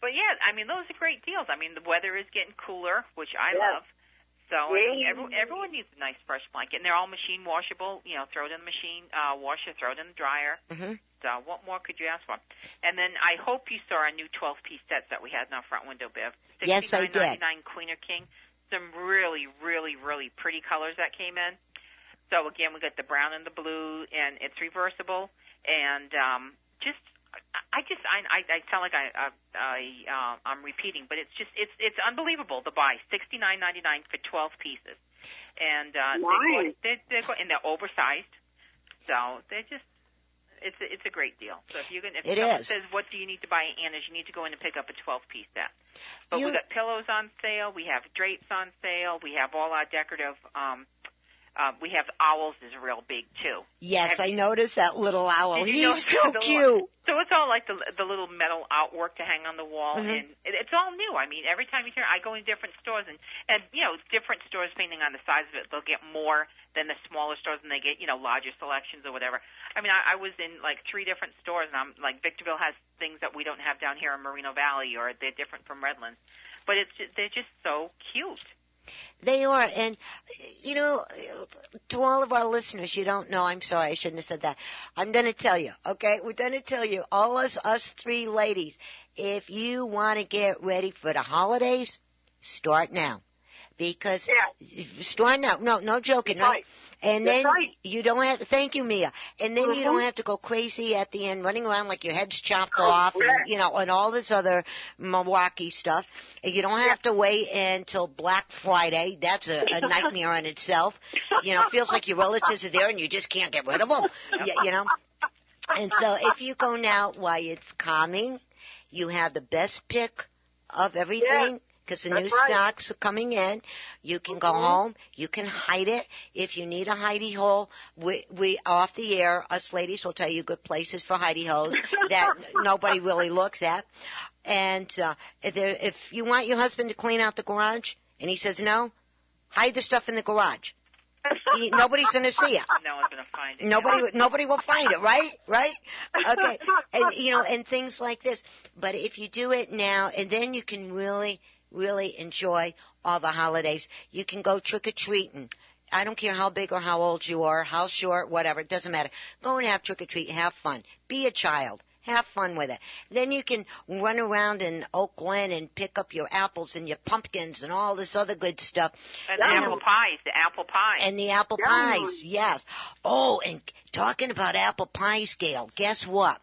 but yeah, I mean those are great deals. I mean the weather is getting cooler, which I Yes. love. So I mean, Yay. every, everyone needs a nice fresh blanket, and they're all machine washable. You know, throw it in the machine, uh, wash it, throw it in the dryer. hmm So what more could you ask for? And then I hope you saw our new 12-piece sets that we had in our front window, Bev. Yes, I did. $69.99 Queen or King. Some really, really, really pretty colors that came in. So again, we got the brown and the blue, and it's reversible. And um, just, I just I I, I sound like I I, I uh, I'm repeating, but it's just it's it's unbelievable to buy sixty nine ninety nine for twelve pieces, and uh, they Nice. they they go, and they're oversized, so they're just it's a, it's a great deal. So if you can if It someone is. says what do you need to buy at Anna's, you need to go in and pick up a twelve piece set. But You- we got pillows on sale, we have drapes on sale, we have all our decorative. um uh, we have owls is real big too. Yes, I noticed that little owl. He's so the cute. So it's all like the the little metal outwork to hang on the wall, Mhm. and it, it's all new. I mean, every time you turn, I go in different stores, and and you know, different stores depending on the size of it, they'll get more than the smaller stores, and they get you know larger selections or whatever. I mean, I, I was in like three different stores, and I'm like Victorville has things that we don't have down here in Moreno Valley, or they're different from Redlands, but it's just, they're just so cute. They are, and you know, to all of our listeners, you don't know. I'm sorry, I shouldn't have said that. I'm going to tell you, okay? We're going to tell you, all us, us three ladies, if you want to get ready for the holidays, start now, because start now. No, no joking. No. And That's then right. you don't have. Thank you, Mia. And then you don't Mhm. have to go crazy at the end, running around like your head's chopped off, and, Yeah. you know, and all this other Milwaukee stuff. You don't have to wait until Black Friday. That's a, a nightmare in itself. You know, it feels like your relatives are there and you just can't get rid of them. You, you know. And so if you go now while it's calming, you have the best pick of everything. Because the new that's right. stocks are coming in, you can go Mhm. home. You can hide it if you need a hidey hole. We, we off the air, us ladies will tell you good places for hidey holes that nobody really looks at. And uh, if, there, if you want your husband to clean out the garage and he says no, hide the stuff in the garage. He, nobody's going to see it. No one's gonna find it. Nobody, nobody will find it, right? Right? Okay. And you know, and things like this. But if you do it now, and then you can really, really enjoy all the holidays. You can go trick or treating. I don't care how big or how old you are, how short, whatever. It doesn't matter. Go and have trick or treat. Have fun. Be a child. Have fun with it. Then you can run around in Oak Glen and pick up your apples and your pumpkins and all this other good stuff. And the apple pies, the apple pie. and the apple Yum. pies, yes. Oh, and talking about apple pie scale, guess what?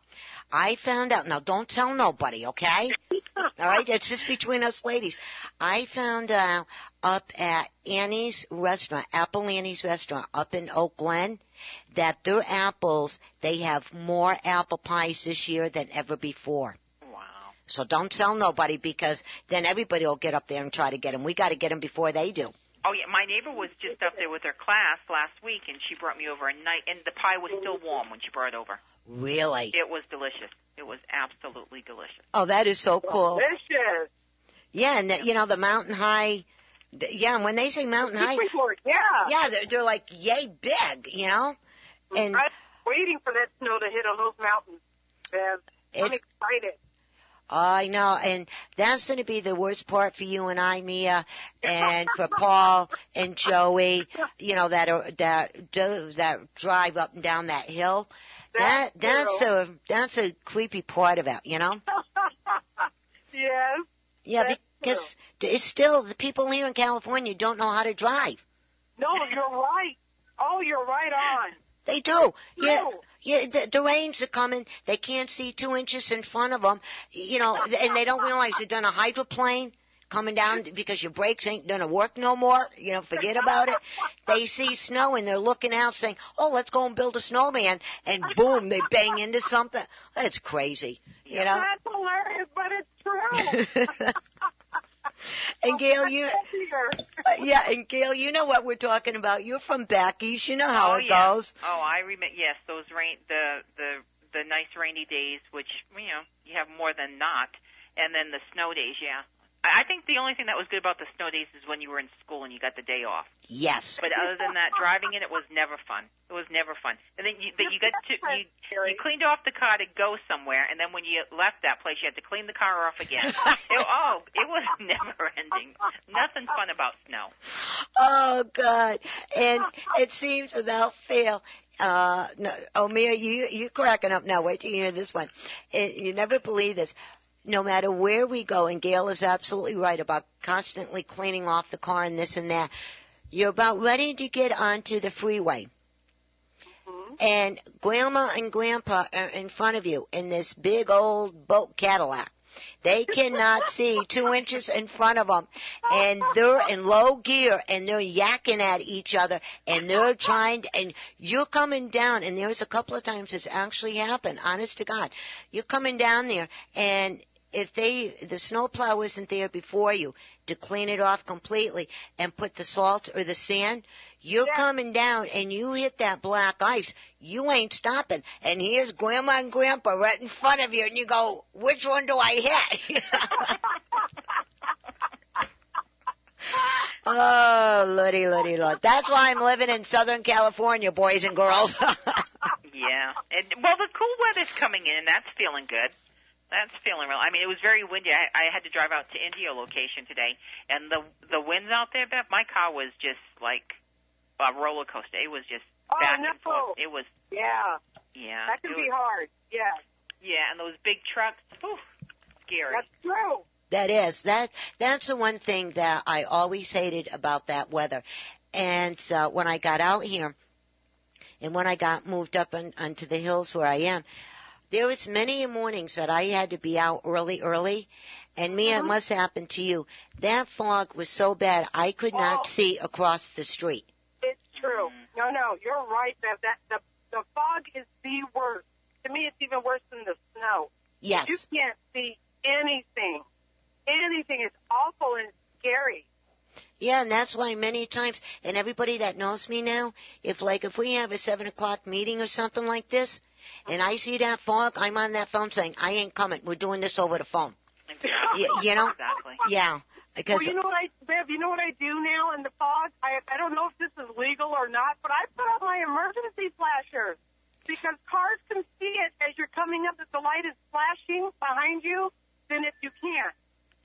I found out. Now, don't tell nobody, okay? All right, it's just between us ladies. I found out up at Annie's restaurant, Apple Annie's restaurant, up in Oak Glen, that their apples they have more apple pies this year than ever before. Wow. So don't tell nobody because then everybody will get up there and try to get them. We got to get them before they do. Oh yeah, my neighbor was just up there with her class last week, and she brought me over a night, and the pie was still warm when she brought it over. Really? It was delicious. It was absolutely delicious. Oh, that is so cool. Delicious. Yeah, and the, you know the mountain high. th- Yeah, and when they say mountain high, Report, yeah. yeah, they're, they're like yay big, you know. And I'm waiting for that snow to hit on those mountains, Bev. I'm excited. I know, and that's going to be the worst part for you and I, Mia, and for Paul and Joey. You know that are that do that drive up and down that hill. That that's a that's a creepy part about you know. Yes. Yeah, That's because it's still the people here in California don't know how to drive. No, you're right. Oh, you're right on. They do. Yeah, yeah. The, the rains are coming. They can't see two inches in front of them. You know, and they don't realize they're done a hydroplane coming down because your brakes ain't gonna work no more. You know, forget about it. They see snow and they're looking out, saying, "Oh, let's go and build a snowman," and boom, they bang into something. That's crazy. You know. That's hilarious, but it's true. And Gail, you, yeah, and Gail, you know what we're talking about. You're from back east. You know how oh, it yeah. goes. Oh, I remember. Yes, those rain, the the the nice rainy days, which you know you have more than not, and then the snow days. Yeah, I I think the only thing that was good about the snow days is when you were in school and you got the day off. Yes. But other than that, driving it, it was never fun. It was never fun. And then you, then you got to you, you cleaned off the car to go somewhere, and then when you left that place, you had to clean the car off again. it, oh, it was never ending. Nothing fun about snow. Oh God! And it seems without fail. Uh, no, oh, Mia, you you cracking up now. Wait till you hear this one. It, you never believe this. No matter where we go, and Gail is absolutely right about constantly cleaning off the car and this and that. You're about ready to get onto the freeway. Mm-hmm. and grandma and grandpa are in front of you in this big old boat Cadillac. They cannot see two inches in front of them, and they're in low gear, and they're yakking at each other, and they're trying, to, and you're coming down, and there's a couple of times it's actually happened, honest to God. You're coming down there, and if they the snowplow isn't there before you to clean it off completely and put the salt or the sand, you're coming down and you hit that black ice. You ain't stopping. And here's grandma and grandpa right in front of you and you go, which one do I hit? oh, lordy, lordy, lord. That's why I'm living in Southern California, boys and girls. Yeah. And well, the cool weather's coming in, and that's feeling good. That's feeling real. I mean, it was very windy. I, I had to drive out to Indio location today, and the the winds out there, Beth. My car was just like a roller coaster. It was just Oh, back no. and forth. It was Yeah. yeah. That can be was- hard. Yeah. Yeah, and those big trucks. Whew, scary. That's true. That is that. That's the one thing that I always hated about that weather. And uh, when I got out here, and when I got moved up on, onto the hills where I am, there was many mornings that I had to be out early, early. And me, it uh-huh. must happen to you. That fog was so bad I could not Oh. see across the street. It's true. Mm-hmm. No, no, you're right. That that the the fog is the worst. To me, it's even worse than the snow. Yes. You can't see anything. Anything is awful and scary. Yeah, and that's why many times, and everybody that knows me now, if like if we have a seven o'clock meeting or something like this, and I see that fog, I'm on that phone saying, "I ain't coming. We're doing this over the phone." Exactly. Y- you know? Exactly. Yeah, because well, you know what I, Bev? You know what I do now in the fog? I I don't know if this is legal or not, but I put on my emergency flashers because cars can see it as you're coming up. If the light is flashing behind you, then if you can't,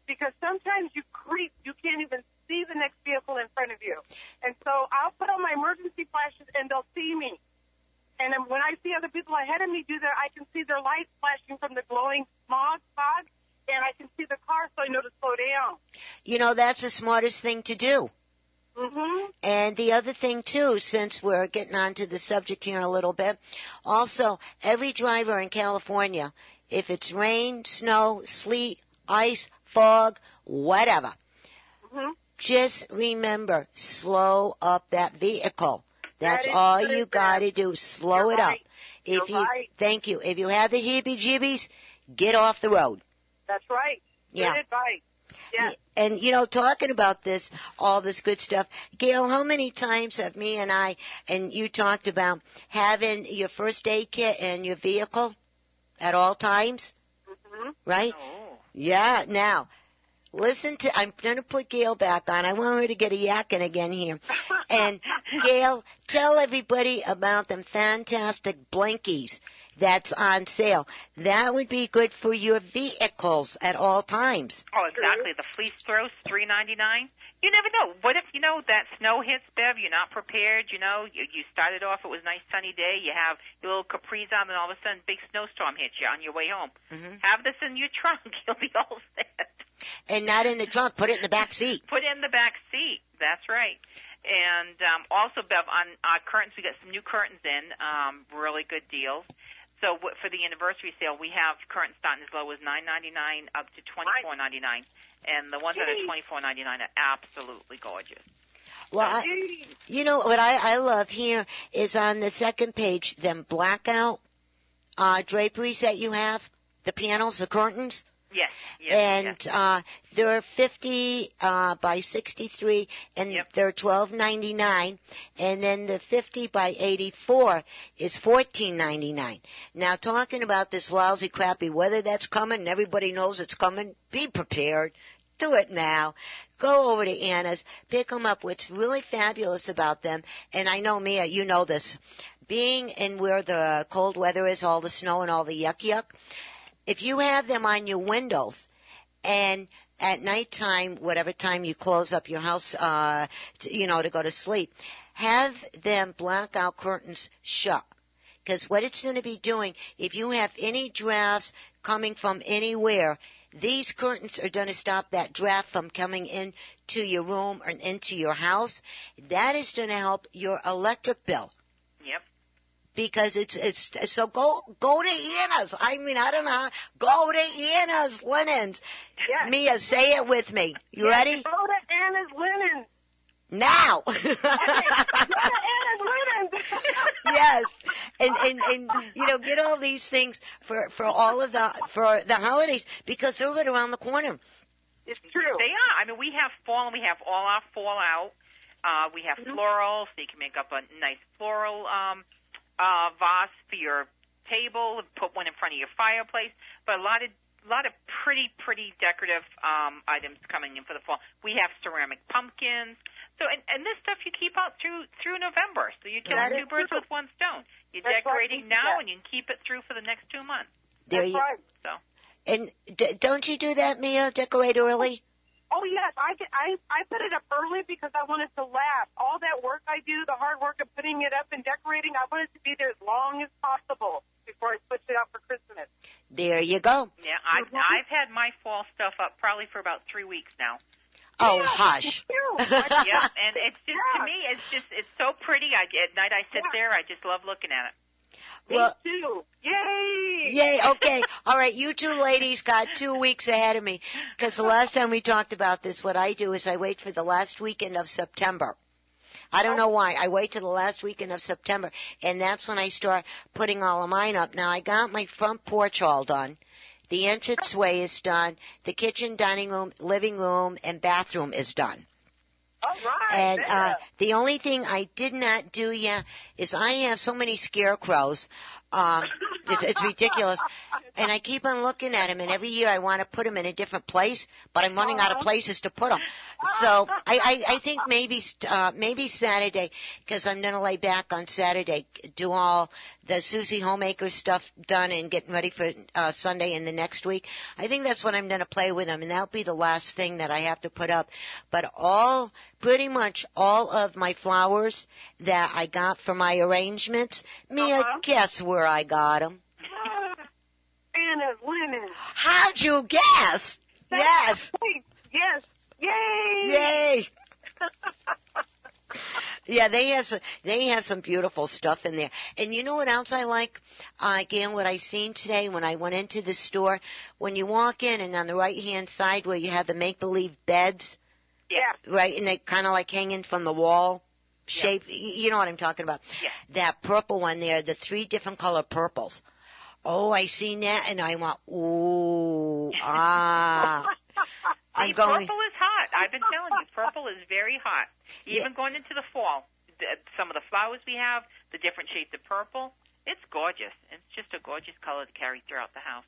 because sometimes you creep, you can't even see the next vehicle in front of you. And so I'll put on my emergency flashes, and they'll see me. And then when I see other people ahead of me do that, I can see their lights flashing from the glowing smog fog, and I can see the car, so I know to slow down. you know that's the smartest thing to do. Mm-hmm. And the other thing too, since we're getting onto the subject here a little bit, also every driver in California, if it's rain, snow, sleet, ice, fog, whatever, Mm-hmm. just remember slow up that vehicle. That's That all you got to do. Slow You're it right. up. If You're you right. thank you. If you have the heebie-jeebies, get off the road. That's right. Yeah. Good advice. Yeah. And you know, talking about this, all this good stuff, Gail, how many times have me and I and you talked about having your first aid kit in your vehicle at all times, Mm-hmm. right? Yeah. Now, listen to. I'm going to put Gail back on. I want her to get a yakking again here. And Gail, tell everybody about them fantastic blankies that's on sale. That would be good for your vehicles at all times. Oh, exactly. The fleece throws three ninety nine. You never know. What if you know that snow hits, Bev? You're not prepared. You know, you, you started off. It was a nice sunny day. You have your little capris on, and all of a sudden, big snowstorm hits you on your way home. Mhm. Have this in your trunk. You'll be all set. And not in the trunk. Put it in the back seat. Put it in the back seat. That's right. And um, also, Bev, on uh, curtains, we got some new curtains in. Um, really good deals. So w- for the anniversary sale, we have curtains starting as low as nine ninety nine up to twenty four ninety nine, and the ones that are twenty four ninety nine are absolutely gorgeous. Well, I, you know what I, I love here is on the second page them blackout uh, draperies that you have, the panels, the curtains. Yes, yes, and yes. uh they're 50 uh by 63 and they're 12.99 and then the 50 by 84 is 14.99 now talking about this lousy crappy weather that's coming and everybody knows it's coming be prepared. Do it now. Go over to Anna's pick them up. What's really fabulous about them and I know Mia you know this being in where the cold weather is all the snow and all the yuck yuck if you have them on your windows and at nighttime, whatever time you close up your house, uh, to, you know, to go to sleep, have them blackout curtains shut. Because what it's going to be doing, if you have any drafts coming from anywhere, these curtains are going to stop that draft from coming into your room or into your house. That is going to help your electric bill. Yep. because it's it's so go go to Anna's. I mean, I don't know. Go to Anna's Linens. Yes. Mia, say it with me. You Yes, ready? Go to Anna's Linen. Now. Go to Anna's Linen. yes, and and and you know, get all these things for for all of the for the holidays because they're right around the corner. It's true. They are. I mean, we have fall and we have all our fall out. Uh, we have floral, so you can make up a nice floral um, uh, vase for your table. Put one in front of your fireplace. But a lot of a lot of pretty pretty decorative um, items coming in for the fall. We have ceramic pumpkins. So and, and this stuff you keep out through through November. So you're killing That is two birds true. with one stone. You're That's decorating now, and you can keep it through for the next two months. There That's you right. So and d- don't you do that, Mia? Decorate early. Oh yes, I, get- I I put it up early because I want it to last. All that work I do, the hard work of putting it up and decorating, I want it to be there as long as possible before I switch it out for Christmas. There you go. yeah, I've mm-hmm. I've had my fall stuff up probably for about three weeks now. Oh, hush. yep, and it's just to me, it's just it's so pretty. I at night I sit there, I just love looking at it. Well, Me too. Yay! Yay, okay. All right, you two ladies got two weeks ahead of me. Because the last time we talked about this, what I do is I wait for the last weekend of September. I don't know why. I wait till the last weekend of September, and that's when I start putting all of mine up. Now, I got my front porch all done. The entranceway is done. The kitchen, dining room, living room, and bathroom is done. All right. And yeah. uh, the only thing I did not do yet is I have so many scarecrows. Um, it's, it's ridiculous, and I keep on looking at them. And every year I want to put them in a different place, but I'm running out of places to put them. So I, I, I think maybe uh, maybe Saturday because I'm gonna lay back on Saturday, do all the Susie Homemaker stuff done and getting ready for uh, Sunday and the next week. I think that's what I'm gonna play with them, and that'll be the last thing that I have to put up. But all pretty much all of my flowers that I got for my arrangements, Mia, guess where I got them? Anna's Linen. How'd you guess? Yes. Yes. Yay! Yay! Yeah, they have some, they have some beautiful stuff in there. And you know what else I like? Uh, again, what I seen today when I went into the store, when you walk in and on the right hand side where you have the make believe beds, Yeah. right, and they kind of like hanging from the wall shape. y You know what I'm talking about? Yeah. That purple one there, the three different color purples. Oh, I seen that and I went, ooh, ah. I'm See, going. purple is hot. I've been telling you, purple is very hot. Yeah. Even going into the fall, th- some of the flowers we have, the different shades of purple, it's gorgeous. It's just a gorgeous color to carry throughout the house.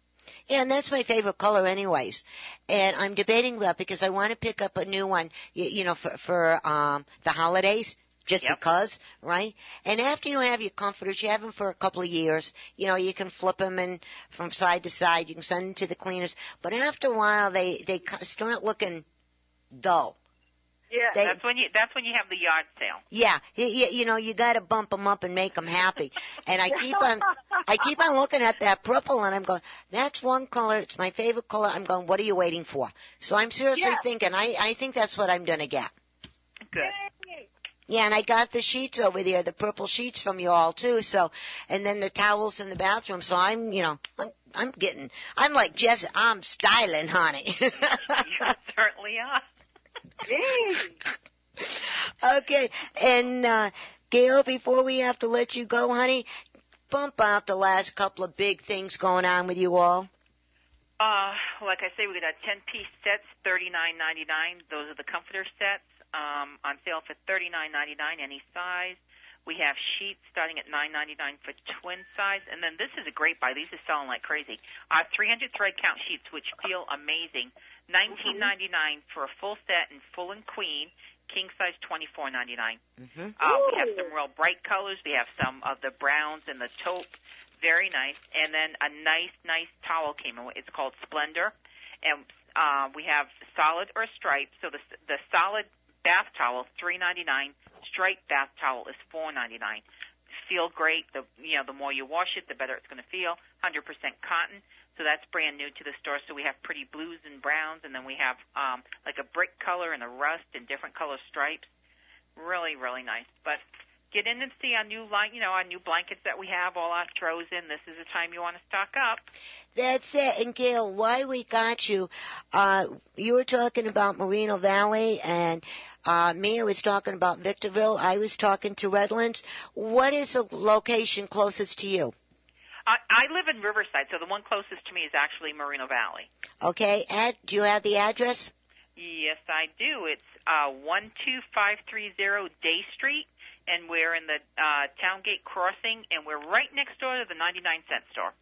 Yeah, and that's my favorite color, anyways. And I'm debating that because I want to pick up a new one, you, you know, for for um the holidays. Just because, right? And after you have your comforters, you have them for a couple of years. You know, you can flip them and from side to side. You can send them to the cleaners. But after a while, they they start looking dull. Yeah. They- that's when you that's when you have the yard sale. Yeah, you, you, you know, you got to bump them up and make them happy. And I keep on, I keep on looking at that purple, and I'm going, that's one color. It's my favorite color. I'm going, what are you waiting for? So I'm seriously Yeah. thinking, I, I think that's what I'm gonna get. Good. Yeah, and I got the sheets over there, the purple sheets from you all too. So, and then the towels in the bathroom. So I'm, you know, I'm, I'm getting, I'm like Jess, I'm styling, honey. You certainly are. Okay, and uh, Gail, before we have to let you go, honey, bump out the last couple of big things going on with you all. Uh, like I say, we got 10 piece sets, thirty nine ninety nine. Those are the comforter sets um, on sale for thirty nine ninety nine, any size. We have sheets starting at nine ninety nine for twin size, and then this is a great buy. These are selling like crazy. Our 300 thread count sheets, which feel amazing, nineteen ninety nine for a full set and full and queen. King size twenty four ninety nine. Mm-hmm. Uh, we have some real bright colors. We have some of the browns and the taupe. Very nice. And then a nice, nice towel came in. It's called Splendor. And uh, we have solid or striped. So the the solid bath towel three ninety nine. Striped bath towel is four ninety nine. Feel great. The you know the more you wash it, the better it's going to feel. Hundred percent cotton. So that's brand new to the store. So we have pretty blues and browns, and then we have um, like a brick color and a rust and different color stripes. Really, really nice. But get in and see our new line, you know, our new blankets that we have, all our throws in. This is the time you want to stock up. That's it. And Gail, why we got you, uh, you were talking about Moreno Valley and uh, Mia was talking about Victorville. I was talking to Redlands. What is the location closest to you? I, I live in Riverside, so the one closest to me is actually Moreno Valley. Okay. Ad, do you have the address? Yes, I do. It's uh, 12530 Day Street, and we're in the uh, Towngate Crossing, and we're right next door to the 99 cent store.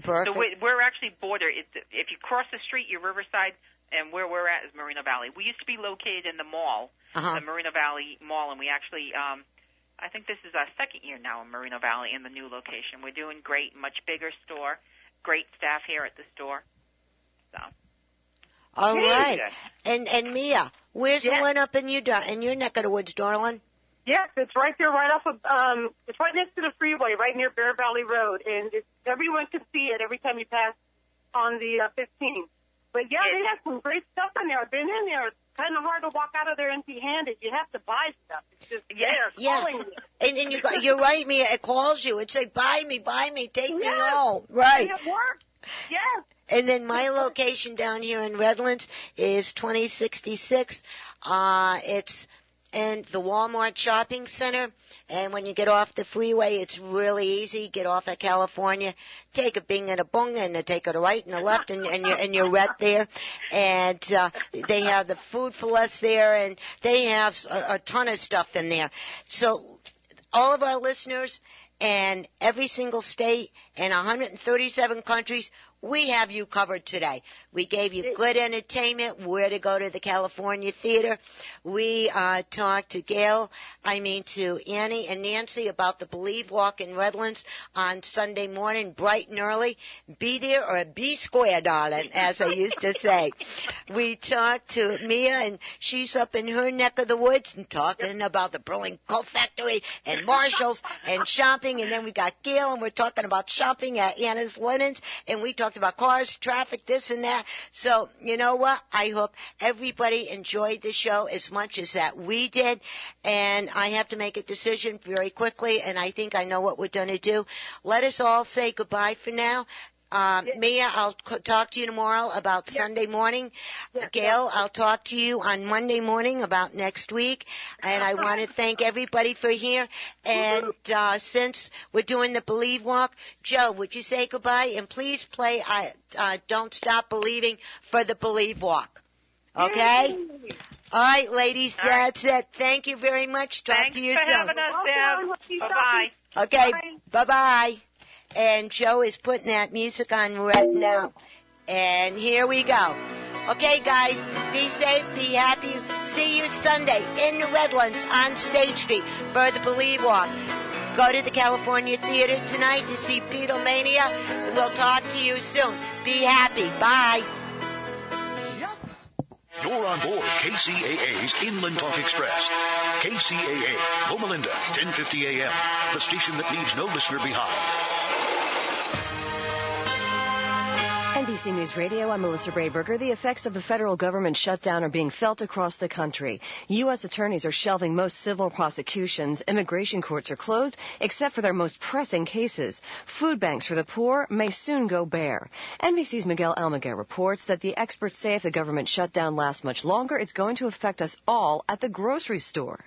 Perfect. So we're, we're actually border. It's, if you cross the street, you're Riverside, and where we're at is Moreno Valley. We used to be located in the mall, Uh-huh. the Moreno Valley Mall, and we actually, um, I think this is our second year now in Moreno Valley in the new location. We're doing great, much bigger store, great staff here at the store. So. All Hey. right. And and Mia, where's the one up in your dar- in your neck of the woods, darling? Yes, it's right there, right off of, um, it's right next to the freeway, right near Bear Valley Road, and it's, everyone can see it every time you pass on the uh, 15. But yeah, they have some great stuff in there. I've been in there. It's kind of hard to walk out of there empty-handed. You have to buy stuff. It's just there, Yeah. calling you. And and you got, you're right, Mia. It calls you. It say, "Buy me, buy me, take me Yes. home." Right. And it works. Yes. And then my location down here in Redlands is 2066. Uh, it's in the Walmart shopping center. And when you get off the freeway, it's really easy. Get off at California, take a bing and a bung, and then take a right and a left, and, and you're and you're right there. And uh, they have the Food 4 Less there, and they have a, a ton of stuff in there. So all of our listeners and every single state and 137 countries, we have you covered today. We gave you good entertainment, where to go to the California Theater. We uh, talked to Gail, I mean to Annie and Nancy about the Believe Walk in Redlands on Sunday morning, bright and early. Be there or be square, darling, as I used to say. We talked to Mia, and she's up in her neck of the woods and talking about the Burling Coat Factory and Marshalls and shopping. And then we got Gail, and we're talking about shopping at Anna's Linens, and we talked about cars, traffic, this and that. So, you know what? I hope everybody enjoyed the show as much as that we did. And I have to make a decision very quickly, and I think I know what we're going to do. Let us all say goodbye for now. Um, Mia, I'll c- talk to you tomorrow about Sunday morning. Gail, I'll talk to you on Monday morning about next week. And I want to thank everybody for here. And uh, since we're doing the Believe Walk, Joe, would you say goodbye? And please play uh, uh, Don't Stop Believing for the Believe Walk. Okay? All right, ladies, that's it. Thank you very much. Talk Thanks to you for soon. having us, Deb. Bye-bye. Okay, bye bye. And Joe is putting that music on right now. And here we go. Okay, guys, be safe, be happy. See you Sunday in the Redlands on State Street for the Believe Walk. Go to the California Theater tonight to see Beatlemania. We'll talk to you soon. Be happy. Bye. You're on board KCAA's Inland Talk Express. KCAA, Loma Linda, 1050 AM, the station that leaves no listener behind. NBC News Radio, I'm Melissa Brayberger. The effects of the federal government shutdown are being felt across the country. U.S. attorneys are shelving most civil prosecutions. Immigration courts are closed, except for their most pressing cases. Food banks for the poor may soon go bare. NBC's Miguel Almaguer reports that the experts say if the government shutdown lasts much longer, it's going to affect us all at the grocery store.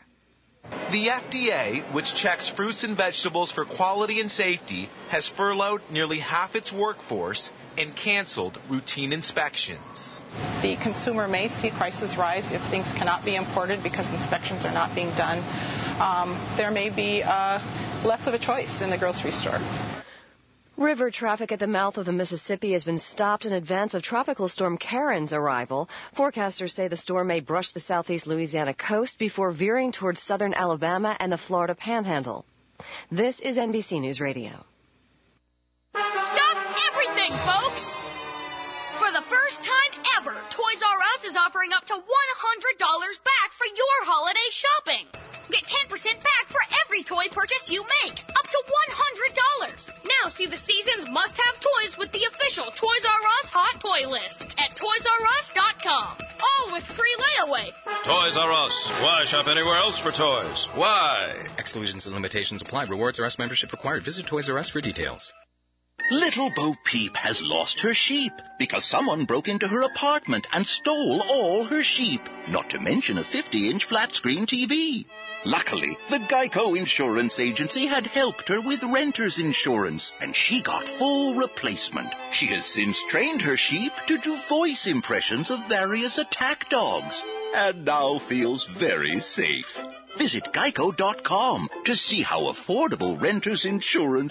The FDA, which checks fruits and vegetables for quality and safety, has furloughed nearly half its workforce and canceled routine inspections. The consumer may see prices rise if things cannot be imported because inspections are not being done. Um, there may be uh, less of a choice in the grocery store. River traffic at the mouth of the Mississippi has been stopped in advance of Tropical Storm Karen's arrival. Forecasters say the storm may brush the southeast Louisiana coast before veering towards southern Alabama and the Florida panhandle. This is NBC News Radio. Stop everything, folks! Offering up to $100 back for your holiday shopping. Get 10% back for every toy purchase you make, up to $100. Now see the season's must-have toys with the official Toys R Us Hot Toy List at ToysRUs.com. All with free layaway. Toys R Us. Why shop anywhere else for toys? Why? Exclusions and limitations apply. Rewards R Us membership required. Visit Toys R Us for details. Little Bo Peep has lost her sheep because someone broke into her apartment and stole all her sheep, not to mention a 50 inch flat screen TV. Luckily, the Geico Insurance Agency had helped her with renter's insurance, and she got full replacement. She has since trained her sheep to do voice impressions of various attack dogs, and now feels very safe. Visit geico.com to see how affordable renter's insurance